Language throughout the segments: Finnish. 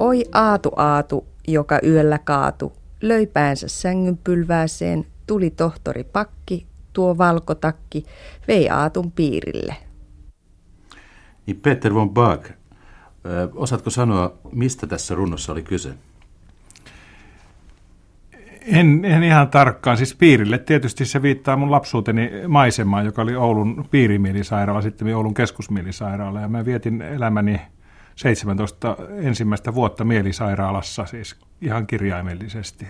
Oi aatu aatu, joka yöllä kaatu, löi päänsä sängyn pylvääseen, tuli tohtori Pakki, tuo valkotakki, vei aatun piirille. Niin Peter von Bach, osaatko sanoa, mistä tässä runnossa oli kyse? En, en ihan tarkkaan. Siis piirille tietysti se viittaa mun lapsuuteni maisemaan, joka oli Oulun piirimielisairaala, sitten Oulun keskusmielisairaala. Ja mä vietin elämäni 17 ensimmäistä vuotta mielisairaalassa, siis ihan kirjaimellisesti.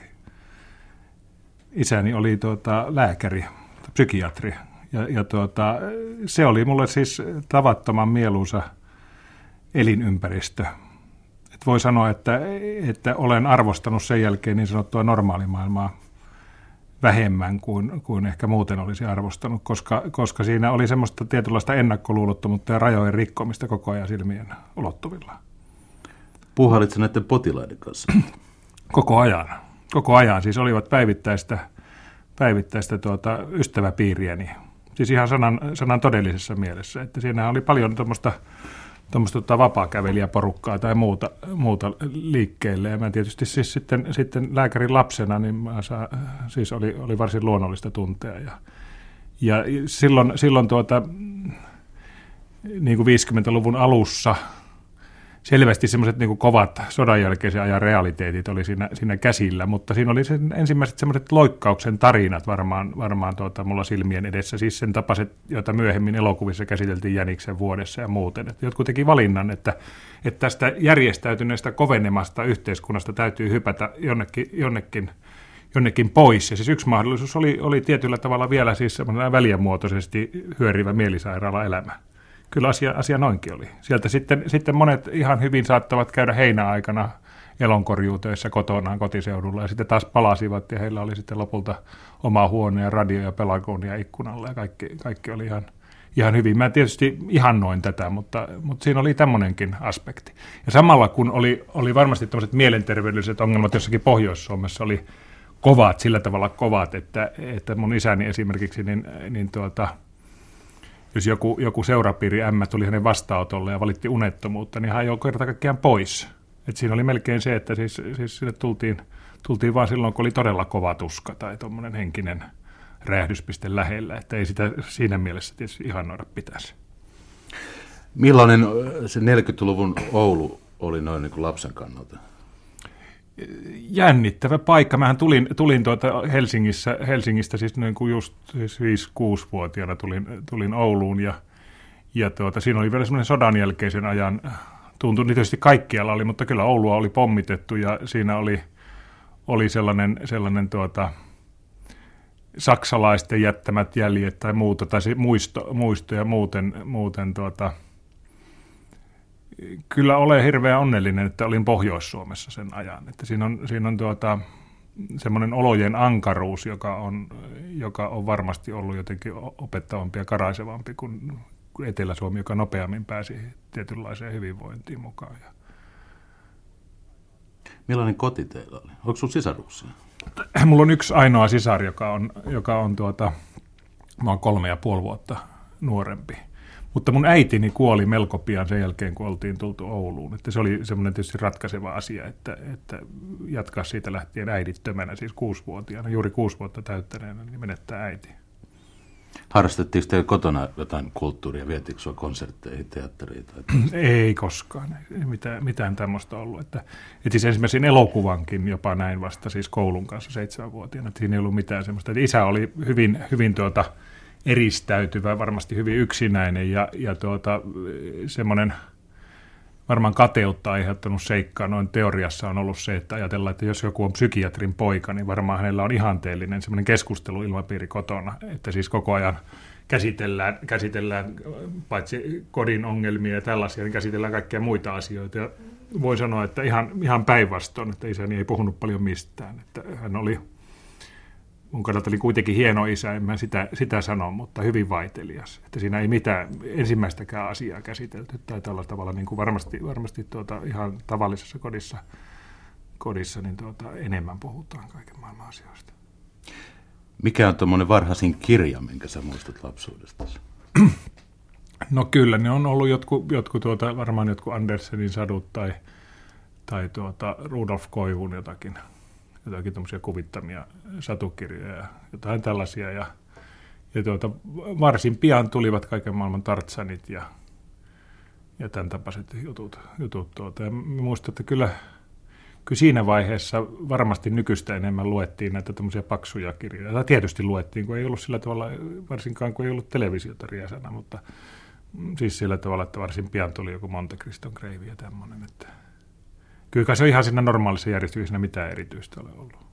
Isäni oli tuota, lääkäri, psykiatri, ja, ja tuota, se oli mulle siis tavattoman mieluisa elinympäristö. Et voi sanoa, että, että olen arvostanut sen jälkeen niin sanottua normaalimaailmaa vähemmän kuin, kuin ehkä muuten olisi arvostanut, koska, koska siinä oli semmoista tietynlaista ennakkoluulottomuutta ja rajojen rikkomista koko ajan silmien ulottuvilla. Puhallitko näiden potilaiden kanssa? Koko ajan. Koko ajan. Siis olivat päivittäistä, päivittäistä tuota, ystäväpiiriäni. Siis ihan sanan, sanan todellisessa mielessä. Että siinä oli paljon tuommoista tuommoista tota vapaa-kävelijäporukkaa tai muuta, muuta liikkeelle. Ja mä tietysti siis sitten, sitten lääkärin lapsena, niin mä saa, siis oli, oli varsin luonnollista tuntea. Ja, ja silloin, silloin tuota, niin kuin 50-luvun alussa – selvästi semmoiset niin kovat sodan jälkeisen ajan realiteetit oli siinä, siinä käsillä, mutta siinä oli sen ensimmäiset semmoiset loikkauksen tarinat varmaan, varmaan tuota, mulla silmien edessä, siis sen tapaiset, joita myöhemmin elokuvissa käsiteltiin Jäniksen vuodessa ja muuten. Että jotkut teki valinnan, että, että tästä järjestäytyneestä kovenemasta yhteiskunnasta täytyy hypätä jonnekin, jonnekin jonnekin pois. Ja siis yksi mahdollisuus oli, oli tietyllä tavalla vielä siis väliämuotoisesti hyörivä mielisairaala-elämä kyllä asia, asia noinkin oli. Sieltä sitten, sitten monet ihan hyvin saattavat käydä heinäaikana elonkorjuutöissä kotonaan kotiseudulla ja sitten taas palasivat ja heillä oli sitten lopulta oma huone ja radio ja pelagonia ikkunalla ja kaikki, kaikki oli ihan, ihan hyvin. Mä tietysti noin tätä, mutta, mutta siinä oli tämmöinenkin aspekti. Ja samalla kun oli, oli varmasti tämmöiset mielenterveydelliset ongelmat jossakin Pohjois-Suomessa oli kovat, sillä tavalla kovat, että, että mun isäni esimerkiksi niin, niin tuota, jos joku, joku seurapiiri ämmä tuli hänen vastaanotolle ja valitti unettomuutta, niin hän ajoi kerta kaikkiaan pois. Et siinä oli melkein se, että siis, siis sinne tultiin, tultiin vain silloin, kun oli todella kova tuska tai tuommoinen henkinen räjähdyspiste lähellä, että ei sitä siinä mielessä tietysti ihannoida pitäisi. Millainen se 40-luvun Oulu oli noin niin kuin lapsen kannalta? Jännittävä paikka. Mähän tulin, tulin tuota Helsingissä, Helsingistä siis noin kuin just siis 5-6-vuotiaana tulin, tulin Ouluun ja, ja tuota, siinä oli vielä semmoinen sodan jälkeisen ajan, tuntui niin tietysti kaikkialla oli, mutta kyllä Oulua oli pommitettu ja siinä oli, oli sellainen, sellainen tuota, saksalaisten jättämät jäljet tai muuta, tai muisto, muisto ja muuten, muuten tuota, kyllä olen hirveän onnellinen, että olin Pohjois-Suomessa sen ajan. Että siinä on, siinä on tuota, semmoinen olojen ankaruus, joka on, joka on varmasti ollut jotenkin opettavampi ja karaisevampi kuin Etelä-Suomi, joka nopeammin pääsi tietynlaiseen hyvinvointiin mukaan. Millainen koti teillä oli? Onko sinulla sisaruksia? Mulla on yksi ainoa sisar, joka on, joka on tuota, mä oon kolme ja puoli vuotta nuorempi. Mutta mun äitini kuoli melko pian sen jälkeen, kun oltiin tultu Ouluun. Että se oli semmoinen tietysti ratkaiseva asia, että, että jatkaa siitä lähtien äidittömänä, siis kuusivuotiaana, juuri kuusi vuotta täyttäneenä, niin menettää äiti. Harrastettiinko teillä kotona jotain kulttuuria? Vietiinkö sinua konsertteihin, teatteriin? Tai ei koskaan. Ei mitään, mitään tämmöistä ollut. Että, että siis ensimmäisen elokuvankin jopa näin vasta siis koulun kanssa seitsemänvuotiaana. Että siinä ei ollut mitään semmoista. Että isä oli hyvin, hyvin tuota, eristäytyvä, varmasti hyvin yksinäinen ja, ja tuota, semmoinen varmaan kateutta aiheuttanut seikka noin teoriassa on ollut se, että ajatellaan, että jos joku on psykiatrin poika, niin varmaan hänellä on ihanteellinen semmoinen keskusteluilmapiiri kotona, että siis koko ajan käsitellään, käsitellään paitsi kodin ongelmia ja tällaisia, niin käsitellään kaikkia muita asioita. Ja voi sanoa, että ihan, ihan päinvastoin, että isäni ei puhunut paljon mistään. Että hän oli mun kannalta oli kuitenkin hieno isä, en mä sitä, sitä sano, mutta hyvin vaitelias. Että siinä ei mitään ensimmäistäkään asiaa käsitelty tai tällä tavalla niin kuin varmasti, varmasti tuota, ihan tavallisessa kodissa, kodissa niin tuota, enemmän puhutaan kaiken maailman asioista. Mikä on tuommoinen varhaisin kirja, minkä sä muistat lapsuudesta? No kyllä, ne on ollut jotkut, jotkut tuota, varmaan jotkut Andersenin sadut tai, tai tuota Rudolf Koivun jotakin, jotakin tämmöisiä kuvittamia satukirjoja ja jotain tällaisia. Ja, ja tuota, varsin pian tulivat kaiken maailman tartsanit ja, ja tämän tapaiset jutut. jutut tuota. Ja muistan, että kyllä, kyllä siinä vaiheessa varmasti nykyistä enemmän luettiin näitä tämmöisiä paksuja kirjoja. Tai tietysti luettiin, kun ei ollut sillä tavalla, varsinkaan kun ei ollut televisiota riesana, mutta siis sillä tavalla, että varsin pian tuli joku Monte Criston Grave ja tämmöinen. Että kyllä se on ihan siinä normaalissa järjestyksessä mitään erityistä ole ollut.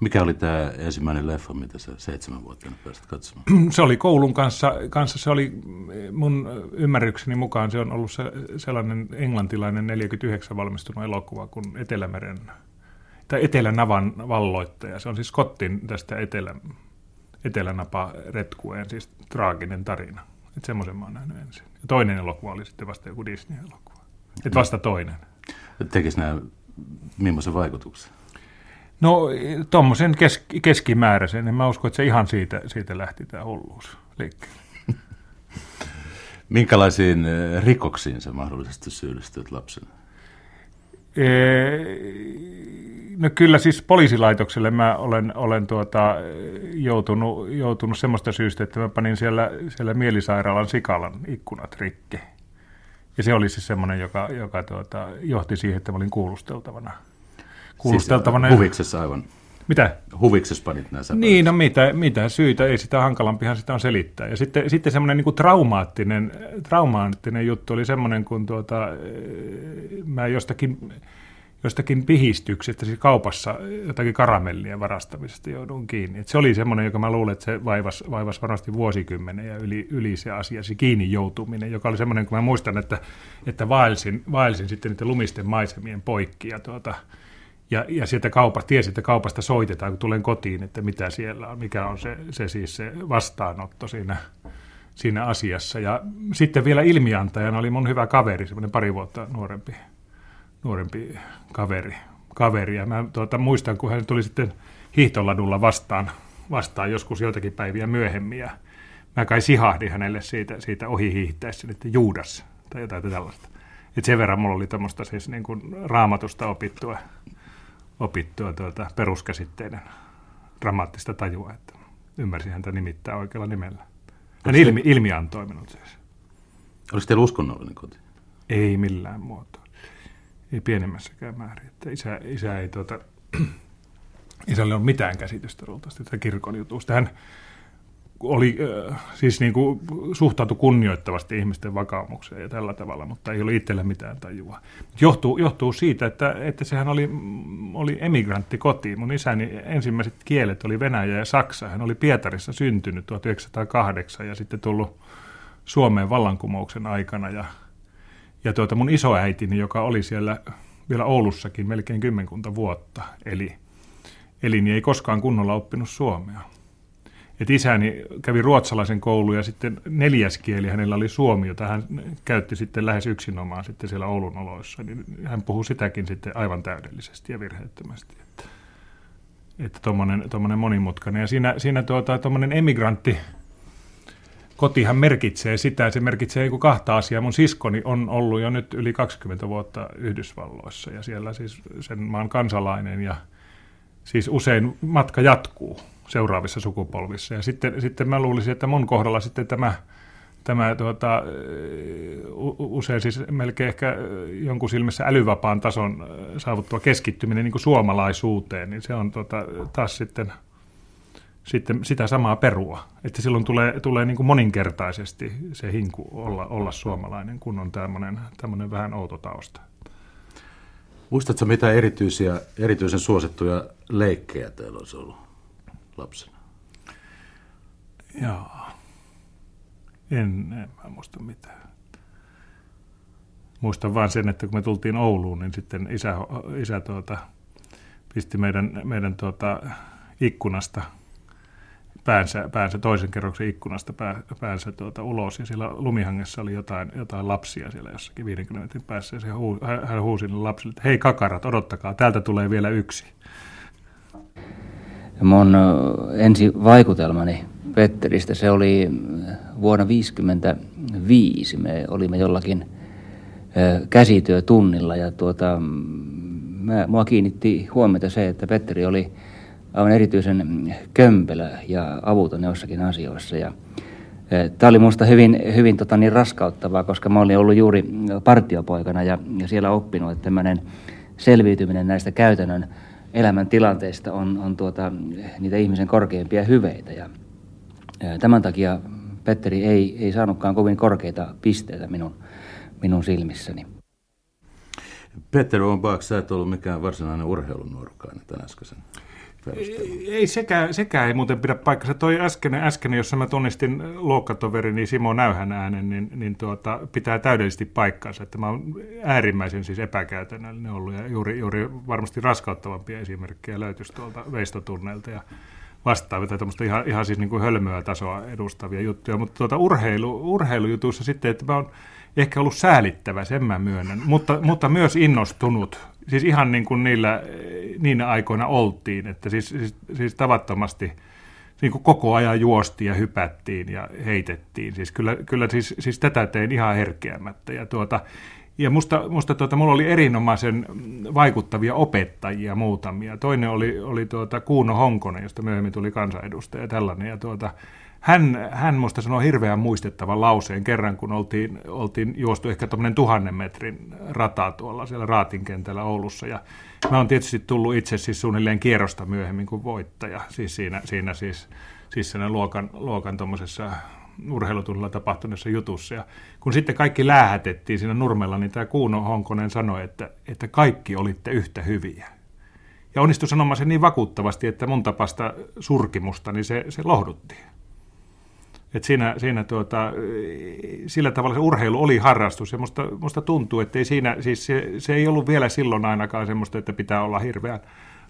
Mikä oli tämä ensimmäinen leffa, mitä sä seitsemän vuotta pääsit katsomaan? Se oli koulun kanssa, kanssa, se oli mun ymmärrykseni mukaan, se on ollut se, sellainen englantilainen 49 valmistunut elokuva kuin Etelämeren, tai Etelänavan valloittaja. Se on siis Scottin tästä Etelä, Etelänapa retkueen, siis traaginen tarina. Että semmoisen mä oon nähnyt ensin. Ja toinen elokuva oli sitten vasta joku Disney-elokuva. Että vasta toinen. Tekisi nämä millaisen vaikutuksen? No tuommoisen kes, keskimääräisen. En mä usko, että se ihan siitä, siitä lähti tämä hulluus liikkeelle. Minkälaisiin eh, rikoksiin sä mahdollisesti syyllistyt lapsena? No kyllä siis poliisilaitokselle mä olen, olen tuota, joutunut, joutunut semmoista syystä, että mä panin siellä, siellä mielisairaalan Sikalan ikkunat rikki. Ja se oli siis semmoinen, joka, joka tuota, johti siihen, että mä olin kuulusteltavana. Kuulusteltavana. Siis huviksessa aivan. Mitä? Huviksessa panit nämä säpäät. Niin, no mitä, mitä syytä, ei sitä hankalampihan sitä on selittää. Ja sitten, sitten semmoinen niin kuin traumaattinen, traumaattinen juttu oli semmoinen, kun tuota, mä jostakin, jostakin pihistyksestä, siis kaupassa jotakin karamellien varastamisesta joudun kiinni. Et se oli semmoinen, joka mä luulen, että se vaivasi, vaivasi varmasti vuosikymmenen ja yli, yli se asia, se kiinni joutuminen, joka oli semmoinen, kun mä muistan, että, että vaelsin, vaelsin sitten niiden lumisten maisemien poikki ja tuota, ja, ja sieltä kaupasta, tiesin, että kaupasta soitetaan, kun tulen kotiin, että mitä siellä on, mikä on se, se siis se vastaanotto siinä, siinä asiassa. Ja sitten vielä ilmiantajana oli mun hyvä kaveri, semmoinen pari vuotta nuorempi, nuorempi kaveri. kaveri. Ja mä tuota, muistan, kun hän tuli sitten hiihtoladulla vastaan, vastaan joskus joitakin päiviä myöhemmin. Ja mä kai sihahdin hänelle siitä, siitä ohi hiihtäessä, että Juudas tai jotain tällaista. Et sen verran mulla oli tämmöistä siis niin kuin raamatusta opittua opittua tuota peruskäsitteiden dramaattista tajua, että ymmärsin häntä nimittää oikealla nimellä. Hän ilmi, ilmi on toiminut siis. Oliko teillä uskonnollinen koti? Ei millään muotoa. Ei pienemmässäkään määrin. Että isä, isä ei tuota, isällä ole mitään käsitystä luultavasti kirkon jutusta. Hän, oli, äh, siis niin kuin suhtautui kunnioittavasti ihmisten vakaumukseen ja tällä tavalla, mutta ei ole itsellä mitään tajua. Johtuu, johtuu siitä, että, että sehän oli, oli emigrantti kotiin. Mun isäni ensimmäiset kielet oli Venäjä ja Saksa. Hän oli Pietarissa syntynyt 1908 ja sitten tullut Suomeen vallankumouksen aikana. Ja, ja tuota mun isoäitini, joka oli siellä vielä Oulussakin melkein kymmenkunta vuotta, eli, eli niin ei koskaan kunnolla oppinut suomea että isäni kävi ruotsalaisen koulun ja sitten neljäs kieli hänellä oli suomi, jota hän käytti sitten lähes yksinomaan sitten siellä Oulun oloissa. Niin hän puhui sitäkin sitten aivan täydellisesti ja virheettömästi. Että, että tuommoinen monimutkainen. Ja siinä, siinä tuota, tuommoinen emigrantti, kotihan merkitsee sitä, se merkitsee niin kahta asiaa. Mun siskoni on ollut jo nyt yli 20 vuotta Yhdysvalloissa ja siellä siis sen maan kansalainen ja siis usein matka jatkuu seuraavissa sukupolvissa. Ja sitten, sitten mä luulisin, että mun kohdalla sitten tämä, tämä tuota, usein siis melkein ehkä jonkun silmissä älyvapaan tason saavuttua keskittyminen niin kuin suomalaisuuteen, niin se on tuota, taas sitten, sitten sitä samaa perua. Että silloin tulee, tulee niin kuin moninkertaisesti se hinku olla, olla suomalainen, kun on tämmöinen, vähän outo tausta. Muistatko mitä erityisiä, erityisen suosittuja leikkejä teillä olisi ollut? lapsena? Joo. En, en mä muista mitään. Muistan vain sen, että kun me tultiin Ouluun, niin sitten isä, isä tuota, pisti meidän, meidän tuota, ikkunasta päänsä, päänsä, toisen kerroksen ikkunasta pää, päänsä tuota, ulos, ja siellä lumihangessa oli jotain, jotain lapsia siellä jossakin 50 metrin päässä, ja se huu, hän huusi lapsille, että hei kakarat, odottakaa, täältä tulee vielä yksi. Mun ensi vaikutelmani Petteristä, se oli vuonna 1955. Me olimme jollakin käsityötunnilla ja tuota, mä, mua kiinnitti huomiota se, että Petteri oli aivan erityisen kömpelö ja avuton jossakin asioissa ja Tämä oli minusta hyvin, hyvin tota, niin raskauttavaa, koska mä olin ollut juuri partiopoikana ja, ja siellä oppinut, että tämmöinen selviytyminen näistä käytännön elämäntilanteista on, on tuota, niitä ihmisen korkeimpia hyveitä. Ja, ja tämän takia Petteri ei, ei saanutkaan kovin korkeita pisteitä minun, minun silmissäni. Peter Ombach, sä et ollut mikään varsinainen urheilunuorukainen tämän äskeisen ei, ei sekään, sekään ei muuten pidä paikkansa. Toi äskeinen, äskeinen jossa mä tunnistin luokkatoveri, niin Simo Näyhän äänen, niin, niin tuota, pitää täydellisesti paikkansa. Että mä oon äärimmäisen siis epäkäytännöllinen ollut ja juuri, juuri varmasti raskauttavampia esimerkkejä löytyisi tuolta veistotunneilta ja vastaavia tai ihan, ihan siis niin kuin hölmöä tasoa edustavia juttuja. Mutta tuota urheilu, urheilujutuissa sitten, että mä oon ehkä ollut säälittävä, sen mä myönnän, mutta, mutta myös innostunut. Siis ihan niin kuin niillä, niinä aikoina oltiin, että siis, siis, siis tavattomasti niin kuin koko ajan juostiin ja hypättiin ja heitettiin. Siis kyllä, kyllä siis, siis tätä tein ihan herkeämättä. Ja, tuota, ja musta, musta tuota, mulla oli erinomaisen vaikuttavia opettajia muutamia. Toinen oli, oli tuota Kuuno Honkonen, josta myöhemmin tuli kansanedustaja ja tällainen. Ja tuota, hän, hän musta sanoi hirveän muistettavan lauseen kerran, kun oltiin, oltiin juostu ehkä tuommoinen tuhannen metrin rata tuolla siellä Raatin kentällä Oulussa. Ja mä oon tietysti tullut itse siis suunnilleen kierrosta myöhemmin kuin voittaja, siis siinä, siinä siis, siis luokan, luokan tuommoisessa urheilutunnilla tapahtuneessa jutussa. Ja kun sitten kaikki läähätettiin siinä nurmella, niin tämä Kuuno Honkonen sanoi, että, että kaikki olitte yhtä hyviä. Ja onnistui sanomaan se niin vakuuttavasti, että mun tapasta surkimusta, niin se, se lohdutti. Et siinä, siinä tuota, sillä tavalla se urheilu oli harrastus ja musta, musta tuntuu, että ei siinä, siis se, se ei ollut vielä silloin ainakaan semmoista, että pitää olla hirveän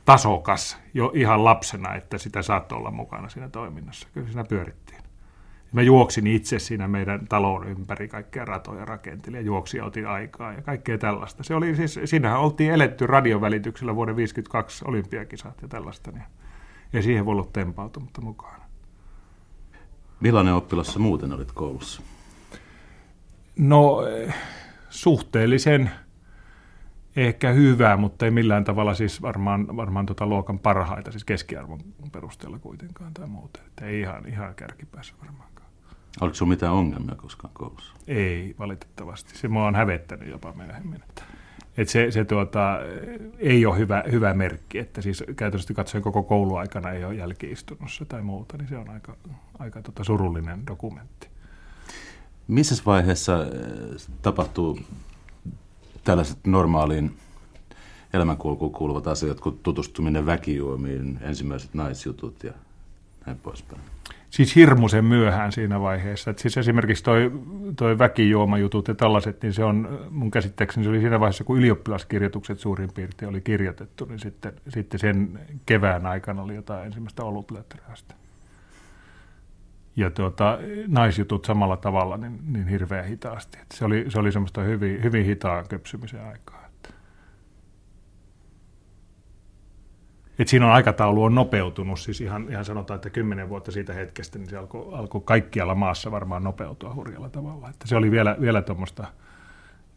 tasokas jo ihan lapsena, että sitä saattoi olla mukana siinä toiminnassa. Kyllä siinä pyörittiin. Mä juoksin itse siinä meidän talon ympäri kaikkia ratoja rakentelin ja juoksin ja otin aikaa ja kaikkea tällaista. Se oli siis, siinähän oltiin eletty radiovälityksellä vuoden 52 olympiakisat ja tällaista, niin ei siihen voi olla tempautumatta mukaan. Millainen oppilas muuten olit koulussa? No suhteellisen ehkä hyvää, mutta ei millään tavalla siis varmaan, varmaan tota luokan parhaita, siis keskiarvon perusteella kuitenkaan tai muuten. Että ei ihan, ihan kärkipäässä varmaankaan. Oliko sinulla mitään ongelmia koskaan koulussa? Ei, valitettavasti. Se mua on hävettänyt jopa myöhemmin. Että, että se, se tuota, ei ole hyvä, hyvä merkki, että siis käytännössä katsoen koko kouluaikana ei ole jälkiistunnossa tai muuta, niin se on aika, aika tota surullinen dokumentti. Missä vaiheessa eh, tapahtuu tällaiset normaaliin elämänkulkuun kuuluvat asiat, kuin tutustuminen väkijuomiin, ensimmäiset naisjutut ja näin poispäin? Siis hirmuisen myöhään siinä vaiheessa. Et siis esimerkiksi toi, toi väkijuomajutut ja tällaiset, niin se on mun käsittääkseni se oli siinä vaiheessa, kun ylioppilaskirjoitukset suurin piirtein oli kirjoitettu, niin sitten, sitten sen kevään aikana oli jotain ensimmäistä olutletterästä ja tuota, naisjutut samalla tavalla niin, niin hirveän hitaasti. Et se, oli, se oli semmoista hyvin, hyvin hitaa köpsymisen aikaa. Et siinä on aikataulu on nopeutunut, siis ihan, ihan sanotaan, että kymmenen vuotta siitä hetkestä, niin se alkoi, alkoi kaikkialla maassa varmaan nopeutua hurjalla tavalla. Että se oli vielä, vielä tuommoista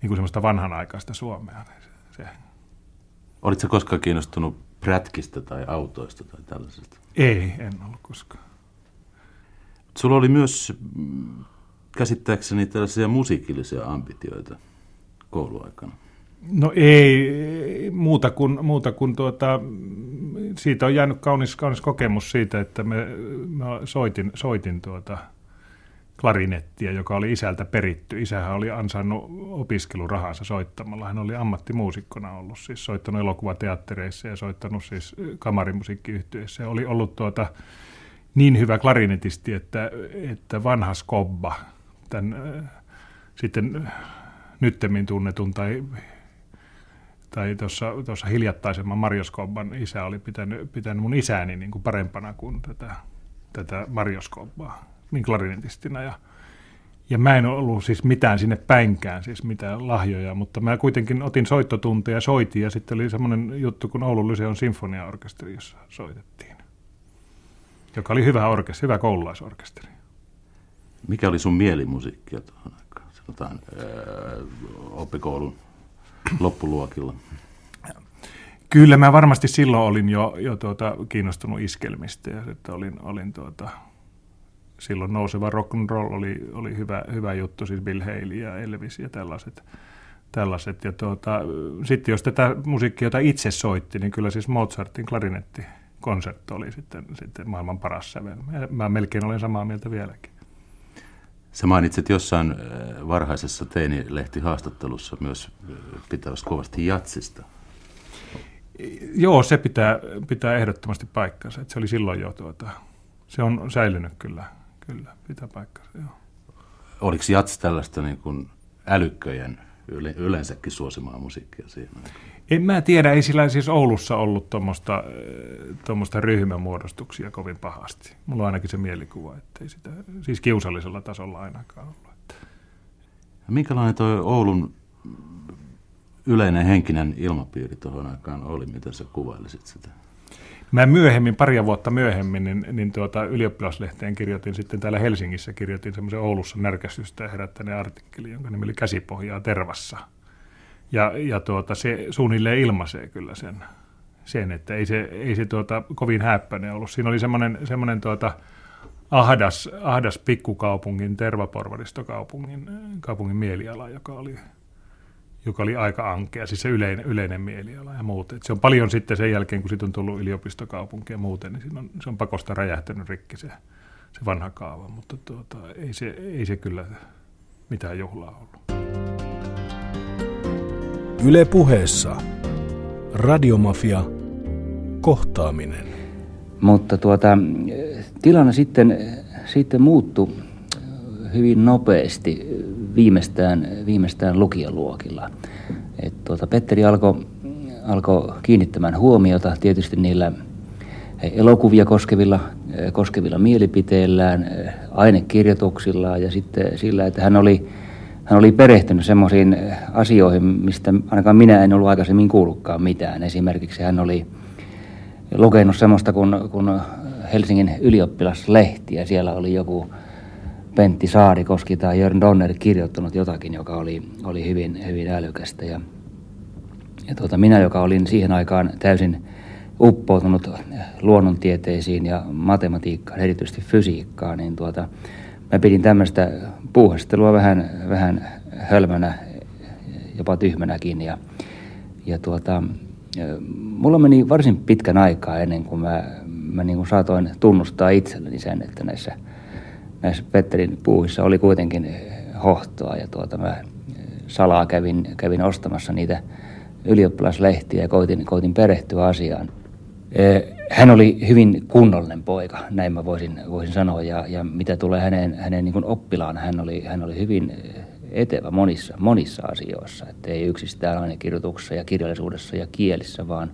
niin kuin semmoista vanhanaikaista Suomea. Niin se, se. Olitko koskaan kiinnostunut prätkistä tai autoista tai tällaisesta? Ei, en ollut koskaan. Sulla oli myös mm, käsittääkseni tällaisia musiikillisia ambitioita kouluaikana. No ei muuta kuin, muuta kuin tuota, siitä on jäänyt kaunis, kaunis kokemus siitä, että me, mä soitin, soitin tuota klarinettia, joka oli isältä peritty. Isähän oli ansainnut opiskelurahansa soittamalla. Hän oli ammattimuusikkona ollut, siis soittanut elokuvateattereissa ja soittanut siis kamarimusiikkiyhtiöissä. Oli ollut tuota, niin hyvä klarinetisti, että, että vanha Skobba, tämän sitten nyttemmin tunnetun tai, tai tuossa hiljattaisemman Mario Skobban isä oli pitänyt, pitänyt mun isääni niin kuin parempana kuin tätä, tätä Mario Skobbaa niin klarinetistina. Ja, ja mä en ollut siis mitään sinne päinkään, siis mitään lahjoja, mutta mä kuitenkin otin soittotunteja, soitin ja sitten oli semmoinen juttu kuin Oulun Lyseon sinfoniaorkesteri, jossa soitettiin joka oli hyvä orkesteri, hyvä koululaisorkesteri. Mikä oli sun mielimusiikkia tuohon aikaan? sanotaan, oppikoulun loppuluokilla? Kyllä mä varmasti silloin olin jo, jo tuota, kiinnostunut iskelmistä ja että olin, olin tuota, silloin nouseva rock and roll oli, oli hyvä, hyvä juttu, siis Bill Haley ja Elvis ja tällaiset. tällaiset. Ja tuota, sitten jos tätä musiikkia, jota itse soitti, niin kyllä siis Mozartin klarinetti konsertti oli sitten, sitten maailman paras sävel. Mä melkein olen samaa mieltä vieläkin. Sä mainitsit jossain äh, varhaisessa teinilehti-haastattelussa myös äh, pitävästä kovasti jatsista. Joo, se pitää, pitää ehdottomasti paikkansa. Että se oli silloin jo, tuota, se on säilynyt kyllä, kyllä pitää paikkansa. Joo. Oliko jats tällaista niin kuin älykköjen yleensäkin suosimaa musiikkia siinä? En mä tiedä, ei sillä siis Oulussa ollut tuommoista ryhmämuodostuksia kovin pahasti. Mulla on ainakin se mielikuva, että ei sitä, siis kiusallisella tasolla ainakaan ollut. Että. Minkälainen tuo Oulun yleinen henkinen ilmapiiri tuohon aikaan oli? Miten sä kuvailisit sitä? Mä myöhemmin, paria vuotta myöhemmin, niin, niin tuota, ylioppilaslehteen kirjoitin sitten täällä Helsingissä, kirjoitin semmoisen Oulussa närkästystä herättäneen artikkeli, jonka nimi oli Käsipohjaa tervassa. Ja, ja tuota, se suunnilleen ilmaisee kyllä sen, sen että ei se, ei se tuota, kovin häppäinen ollut. Siinä oli semmoinen, semmoinen tuota, ahdas, ahdas pikkukaupungin, tervaporvaristokaupungin kaupungin mieliala, joka oli joka oli aika ankea, siis se yleinen, yleinen mieliala ja muut. Et se on paljon sitten sen jälkeen, kun siitä on tullut yliopistokaupunki ja muuten, niin on, se on pakosta räjähtänyt rikki se, se vanha kaava, mutta tuota, ei, se, ei se kyllä mitään juhlaa ollut. Yle puheessa Radiomafia kohtaaminen. Mutta tuota, tilanne sitten, sitten muuttui hyvin nopeasti viimeistään, viimeistään lukioluokilla. Et tuota, Petteri alkoi alko kiinnittämään huomiota tietysti niillä elokuvia koskevilla, koskevilla mielipiteillään, ainekirjoituksillaan ja sitten sillä, että hän oli, hän oli perehtynyt semmoisiin asioihin, mistä ainakaan minä en ollut aikaisemmin kuullutkaan mitään. Esimerkiksi hän oli lukenut semmoista kuin, kuin Helsingin ylioppilaslehti ja siellä oli joku Pentti Saarikoski tai Jörn Donner kirjoittanut jotakin, joka oli, oli hyvin, hyvin älykästä. Ja, ja tuota, minä, joka olin siihen aikaan täysin uppoutunut luonnontieteisiin ja matematiikkaan, erityisesti fysiikkaan, niin tuota, mä pidin tämmöistä puuhastelua vähän, vähän hölmönä, jopa tyhmänäkin. Ja, ja tuota, mulla meni varsin pitkän aikaa ennen kuin mä, mä niin kuin saatoin tunnustaa itselleni sen, että näissä – näissä Petterin puuhissa oli kuitenkin hohtoa ja tuota, mä salaa kävin, kävin ostamassa niitä ylioppilaslehtiä ja koitin, koitin perehtyä asiaan. Hän oli hyvin kunnollinen poika, näin mä voisin, voisin sanoa, ja, ja mitä tulee hänen, hänen niin oppilaan, hän oli, hän oli hyvin etevä monissa, monissa asioissa, että ei yksistään ainekirjoituksessa ja kirjallisuudessa ja kielissä, vaan,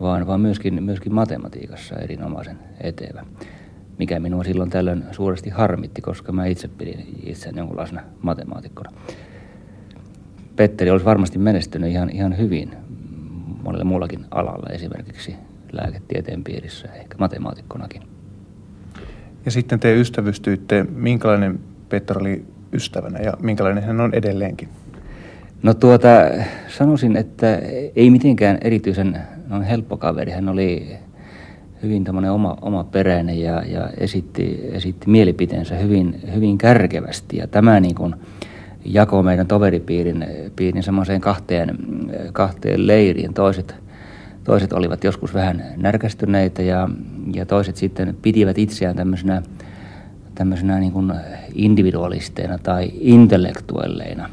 vaan, vaan myöskin, myöskin matematiikassa erinomaisen etevä mikä minua silloin tällöin suuresti harmitti, koska mä itse pidin itseäni jonkunlaisena matemaatikkona. Petteri olisi varmasti menestynyt ihan, ihan hyvin monella muullakin alalla, esimerkiksi lääketieteen piirissä, ehkä matemaattikkonakin. Ja sitten te ystävystyitte, minkälainen Petteri oli ystävänä ja minkälainen hän on edelleenkin? No tuota, sanoisin, että ei mitenkään erityisen no, helppo kaveri. Hän oli hyvin tämmöinen oma, oma peräinen ja, ja esitti, esitti mielipiteensä hyvin, hyvin kärkevästi. Ja tämä niin kuin jakoi meidän toveripiirin piirin semmoiseen kahteen, kahteen leiriin. Toiset, toiset olivat joskus vähän närkästyneitä ja, ja toiset sitten pitivät itseään tämmöisenä, tämmöisenä niin kuin individualisteina tai intellektuelleina.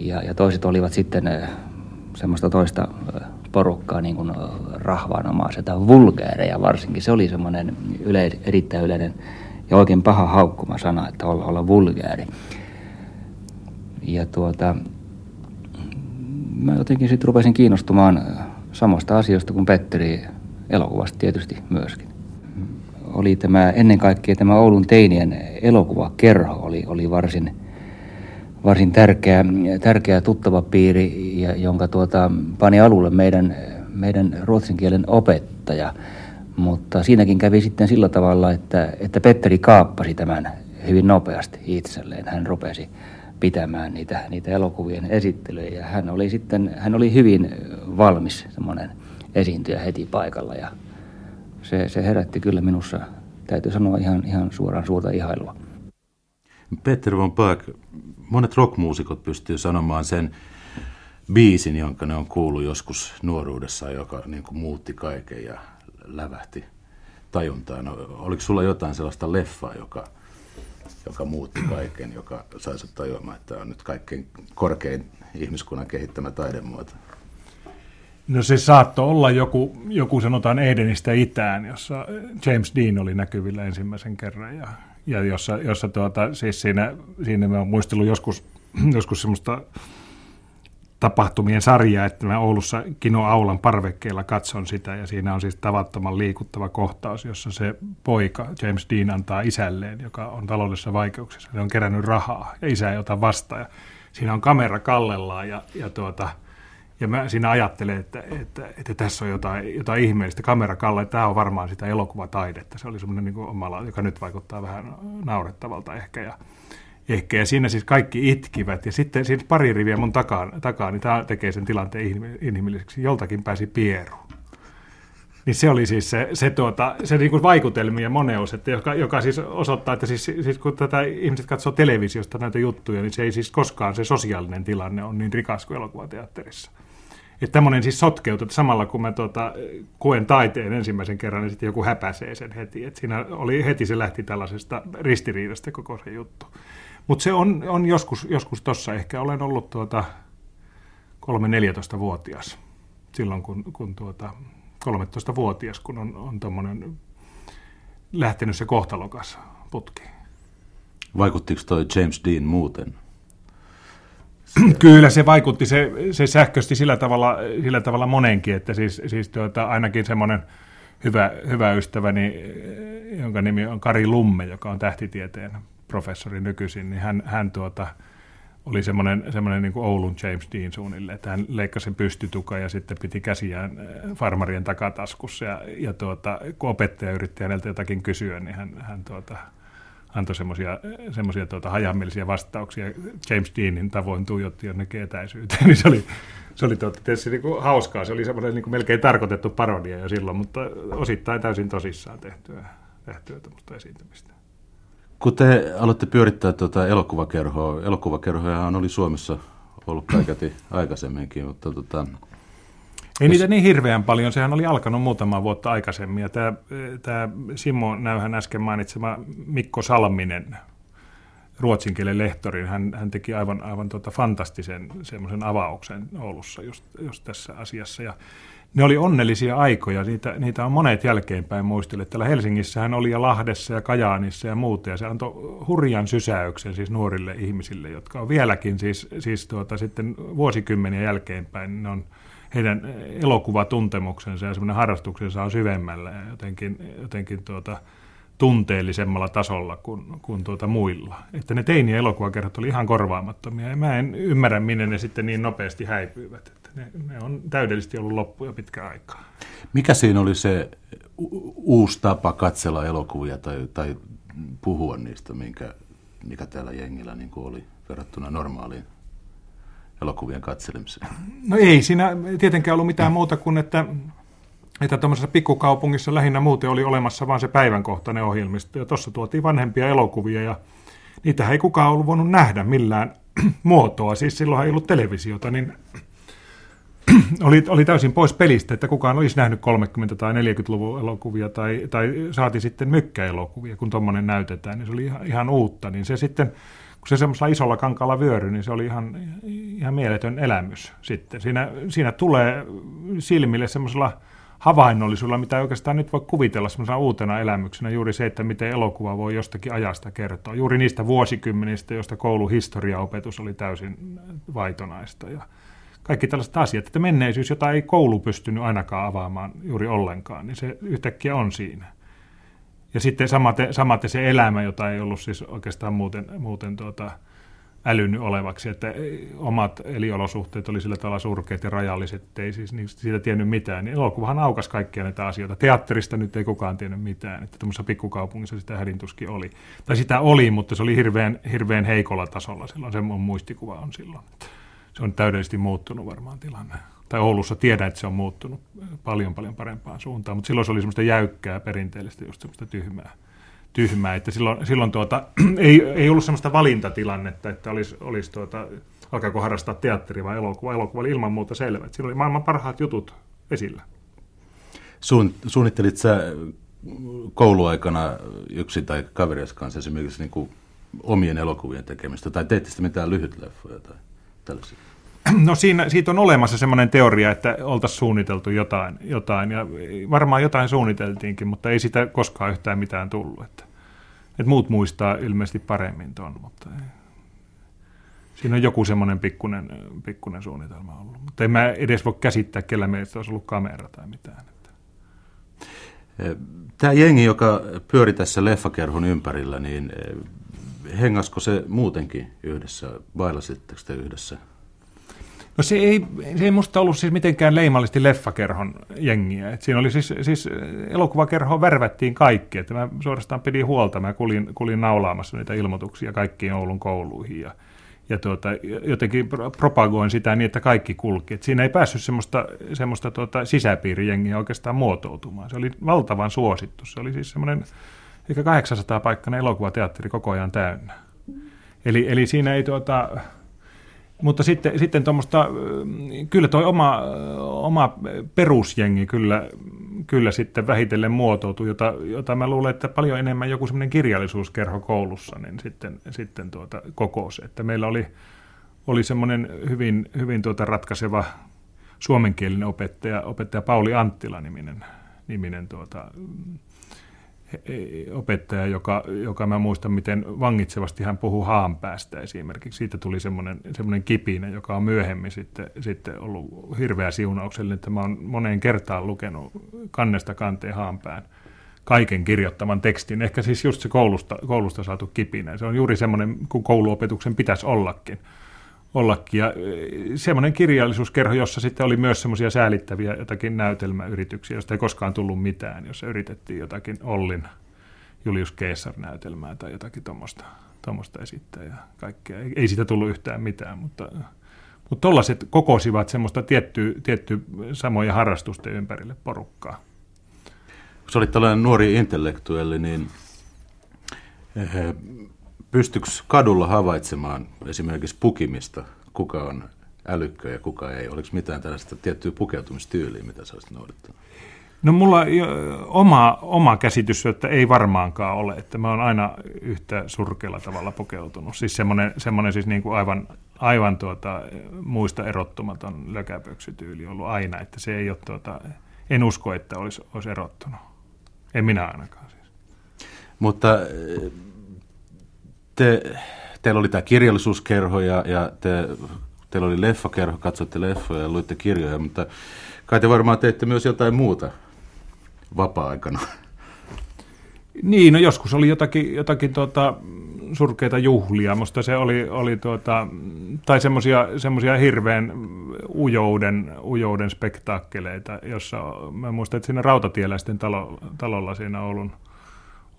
Ja, ja toiset olivat sitten semmoista toista porukkaa niin kuin rahvaanomaiselta, vulgääreja varsinkin. Se oli semmoinen yle, erittäin yleinen ja oikein paha haukkuma sana, että olla, olla vulgääri. Ja tuota, mä jotenkin sitten rupesin kiinnostumaan samasta asioista kuin Petteri elokuvasta tietysti myöskin. Oli tämä ennen kaikkea tämä Oulun teinien elokuvakerho oli, oli varsin varsin tärkeä, tärkeä tuttava piiri, jonka tuota, pani alulle meidän, meidän ruotsin kielen opettaja. Mutta siinäkin kävi sitten sillä tavalla, että, että Petteri kaappasi tämän hyvin nopeasti itselleen. Hän rupesi pitämään niitä, niitä elokuvien esittelyjä ja hän oli sitten, hän oli hyvin valmis semmoinen esiintyjä heti paikalla ja se, se herätti kyllä minussa, täytyy sanoa ihan, ihan suoraan suurta ihailua. Peter von Paak, monet rockmuusikot pystyy sanomaan sen biisin, jonka ne on kuullut joskus nuoruudessa, joka niin kuin muutti kaiken ja lävähti tajuntaan. Oliko sulla jotain sellaista leffaa, joka, joka muutti kaiken, joka sai sut tajuamaan, että on nyt kaikkein korkein ihmiskunnan kehittämä taidemuoto? No se saattoi olla joku, joku sanotaan Edenistä itään, jossa James Dean oli näkyvillä ensimmäisen kerran ja, ja jossa, jossa tuota, siis siinä, siinä mä muistelin joskus, joskus semmoista tapahtumien sarjaa, että mä Oulussa Kino Aulan parvekkeella katson sitä ja siinä on siis tavattoman liikuttava kohtaus, jossa se poika James Dean antaa isälleen, joka on taloudessa vaikeuksissa. Se on kerännyt rahaa ja isä ei ota vastaan ja siinä on kamera kallellaan ja, ja tuota, ja mä siinä ajattelen, että, että, että tässä on jotain, jotain ihmeellistä. Kamera kalle, tämä on varmaan sitä elokuvataidetta. Se oli semmoinen niin omalla, joka nyt vaikuttaa vähän naurettavalta ehkä. Ja, ehkä. Ja siinä siis kaikki itkivät. Ja sitten siinä pari riviä mun takaa, takaa niin tämä tekee sen tilanteen inhimilliseksi. Joltakin pääsi pieru. Niin se oli siis se, se, tuota, se niin kuin vaikutelmien moneus, että joka, joka siis osoittaa, että siis, siis kun tätä ihmiset katsoo televisiosta näitä juttuja, niin se ei siis koskaan se sosiaalinen tilanne on niin rikas kuin elokuvateatterissa. Että tämmöinen siis sotkeutuu, että samalla kun mä tuota, kuen taiteen ensimmäisen kerran, niin sitten joku häpäisee sen heti. Että siinä oli, heti se lähti tällaisesta ristiriidasta koko se juttu. Mutta se on, on joskus, joskus tuossa, ehkä olen ollut tuota 3-14-vuotias silloin, kun, kun tuota, 13-vuotias, kun on, on tuommoinen lähtenyt se kohtalokas putki. Vaikuttiko toi James Dean muuten? Kyllä se vaikutti, se, se sähkösti sillä tavalla, sillä tavalla monenkin, että siis, siis tuota, ainakin semmoinen hyvä, hyvä ystäväni, jonka nimi on Kari Lumme, joka on tähtitieteen professori nykyisin, niin hän, hän tuota, oli semmoinen, semmoinen niin kuin Oulun James Dean suunnilleen, että hän leikkasi pystytukan ja sitten piti käsiään äh, farmarien takataskussa. Ja, ja tuota, kun opettaja yritti häneltä jotakin kysyä, niin hän, hän tuota, antoi semmoisia tuota, hajamielisiä vastauksia. James Deanin tavoin tuijotti jonnekin etäisyyteen, niin se oli, se oli tuota, tietysti niin kuin hauskaa. Se oli semmoinen niin kuin melkein tarkoitettu parodia jo silloin, mutta osittain täysin tosissaan tehtyä, tehtyä esiintymistä. Kun te aloitte pyörittää tuota elokuvakerhoa, elokuvakerhojahan oli Suomessa ollut kaiketi aikaisemminkin, mutta tuota, ei niitä niin hirveän paljon, sehän oli alkanut muutama vuotta aikaisemmin. Ja tämä, tämä Simo Näyhän äsken mainitsema Mikko Salminen, ruotsin kielen lehtori, hän, hän teki aivan, aivan tuota fantastisen semmoisen avauksen Oulussa just, just tässä asiassa. Ja ne oli onnellisia aikoja, niitä, niitä on monet jälkeenpäin muistelleet. Täällä Helsingissä hän oli ja Lahdessa ja Kajaanissa ja muuta, ja se antoi hurjan sysäyksen siis nuorille ihmisille, jotka on vieläkin siis, siis tuota, sitten vuosikymmeniä jälkeenpäin, ne on heidän elokuvatuntemuksensa ja semmoinen harrastuksensa on syvemmällä ja jotenkin, jotenkin tuota, tunteellisemmalla tasolla kuin, kuin tuota muilla. Että ne teini- elokuvakerrat oli ihan korvaamattomia ja mä en ymmärrä, minne ne sitten niin nopeasti häipyivät. Että ne, ne on täydellisesti ollut loppuja pitkä aikaa. Mikä siinä oli se uusi tapa katsella elokuvia tai, tai puhua niistä, minkä, mikä täällä jengillä niin oli verrattuna normaaliin elokuvien katselemiseen? No ei siinä tietenkään ollut mitään muuta kuin, että että tuommoisessa pikkukaupungissa lähinnä muuten oli olemassa vain se päivänkohtainen ohjelmisto. Ja tuossa tuotiin vanhempia elokuvia ja niitä ei kukaan ollut voinut nähdä millään muotoa. Siis silloin ei ollut televisiota, niin oli, oli täysin pois pelistä, että kukaan olisi nähnyt 30- tai 40-luvun elokuvia tai, tai saati sitten mykkäelokuvia, kun tuommoinen näytetään, niin se oli ihan, ihan uutta. Niin se sitten kun se semmoisella isolla kankaalla vyöry, niin se oli ihan, ihan mieletön elämys sitten. Siinä, siinä tulee silmille semmoisella havainnollisuudella, mitä oikeastaan nyt voi kuvitella semmoisena uutena elämyksenä, juuri se, että miten elokuva voi jostakin ajasta kertoa. Juuri niistä vuosikymmenistä, joista kouluhistoriaopetus oli täysin vaitonaista. Ja kaikki tällaiset asiat, että menneisyys, jota ei koulu pystynyt ainakaan avaamaan juuri ollenkaan, niin se yhtäkkiä on siinä. Ja sitten samaten, samaten se elämä, jota ei ollut siis oikeastaan muuten, muuten tuota, älynyt olevaksi, että omat eliolosuhteet oli sillä tavalla surkeat ja rajalliset, ei siis niin siitä tiennyt mitään. Niin elokuvahan aukas kaikkia näitä asioita. Teatterista nyt ei kukaan tiennyt mitään, että tuommoisessa pikkukaupungissa sitä hädintuskin oli. Tai sitä oli, mutta se oli hirveän, hirveän heikolla tasolla silloin, se mun muistikuva on silloin. Se on täydellisesti muuttunut varmaan tilanne. Tai Oulussa tiedän, että se on muuttunut paljon paljon parempaan suuntaan, mutta silloin se oli semmoista jäykkää perinteellistä, just semmoista tyhmää tyhmää, että silloin, silloin tuota, ei, ei ollut sellaista valintatilannetta, että olisi, olisi tuota, alkaako harrastaa teatteri vai elokuva. Elokuva oli ilman muuta selvä. Että siinä oli maailman parhaat jutut esillä. Suun, suunnittelit sä kouluaikana yksi tai kaveries kanssa esimerkiksi niin kuin omien elokuvien tekemistä, tai teitte sitten mitään lyhytleffoja tai tällaisia? No siinä, siitä on olemassa semmoinen teoria, että oltaisiin suunniteltu jotain, jotain, ja varmaan jotain suunniteltiinkin, mutta ei sitä koskaan yhtään mitään tullut. Että, että muut muistaa ilmeisesti paremmin tuon, mutta ei. siinä on joku semmoinen pikkunen, pikkunen suunnitelma ollut. Mutta en mä edes voi käsittää, kellä meistä olisi ollut kamera tai mitään. Tämä jengi, joka pyöri tässä leffakerhon ympärillä, niin hengasko se muutenkin yhdessä? Bailasitteko te yhdessä? No se ei, se ei musta ollut siis mitenkään leimallisesti leffakerhon jengiä. Et siinä oli siis, siis elokuvakerhoon värvättiin kaikki, että mä suorastaan pidin huolta. Mä kulin, kulin naulaamassa niitä ilmoituksia kaikkiin Oulun kouluihin ja, ja tuota, jotenkin propagoin sitä niin, että kaikki kulki. Et siinä ei päässyt semmoista, semmoista tuota sisäpiirijengiä oikeastaan muotoutumaan. Se oli valtavan suosittu. Se oli siis semmoinen ehkä 800 paikkainen elokuvateatteri koko ajan täynnä. Eli, eli siinä ei tuota, mutta sitten, sitten tuommoista, kyllä tuo oma, oma perusjengi kyllä, kyllä sitten vähitellen muotoutui, jota, jota mä luulen, että paljon enemmän joku semmoinen kirjallisuuskerho koulussa niin sitten, sitten tuota, kokous. Että meillä oli, oli semmoinen hyvin, hyvin tuota ratkaiseva suomenkielinen opettaja, opettaja Pauli Anttila-niminen niminen tuota, opettaja, joka, joka mä muistan, miten vangitsevasti hän puhuu haanpäästä esimerkiksi. Siitä tuli semmoinen, semmoinen kipinä, joka on myöhemmin sitten, sitten ollut hirveä siunauksellinen, että mä oon moneen kertaan lukenut kannesta kanteen haanpään kaiken kirjoittaman tekstin. Ehkä siis just se koulusta, koulusta saatu kipinä. Se on juuri semmoinen, kun kouluopetuksen pitäisi ollakin ollakin. Ja semmoinen kirjallisuuskerho, jossa sitten oli myös semmoisia säälittäviä jotakin näytelmäyrityksiä, joista ei koskaan tullut mitään, jossa yritettiin jotakin Ollin Julius Caesar-näytelmää tai jotakin tuommoista tuommoista esittää ja kaikkea. Ei, ei siitä tullut yhtään mitään, mutta mutta kokosivat semmoista tiettyä, tietty samoja harrastusten ympärille porukkaa. Kun sä olit tällainen nuori intellektuelli, niin pystyykö kadulla havaitsemaan esimerkiksi pukimista, kuka on älykkö ja kuka ei? Oliko mitään tällaista tiettyä pukeutumistyyliä, mitä sä olisit noudattanut? No mulla oma, oma käsitys, että ei varmaankaan ole, että mä oon aina yhtä surkealla tavalla pukeutunut. Siis semmoinen, semmoinen siis niin kuin aivan, aivan tuota, muista erottumaton lökäpöksytyyli ollut aina, että se ei ole, tuota, en usko, että olisi, olisi erottunut. En minä ainakaan siis. Mutta te, teillä oli tämä kirjallisuuskerho ja, ja te, teillä oli leffakerho, katsoitte leffoja ja luitte kirjoja, mutta kai te varmaan teitte myös jotain muuta vapaa-aikana. Niin, no joskus oli jotakin, jotakin tuota, surkeita juhlia, mutta se oli, oli tuota, tai semmoisia hirveän ujouden, ujouden spektaakkeleita, jossa mä muistan, että siinä rautatieläisten talo, talolla siinä Oulun,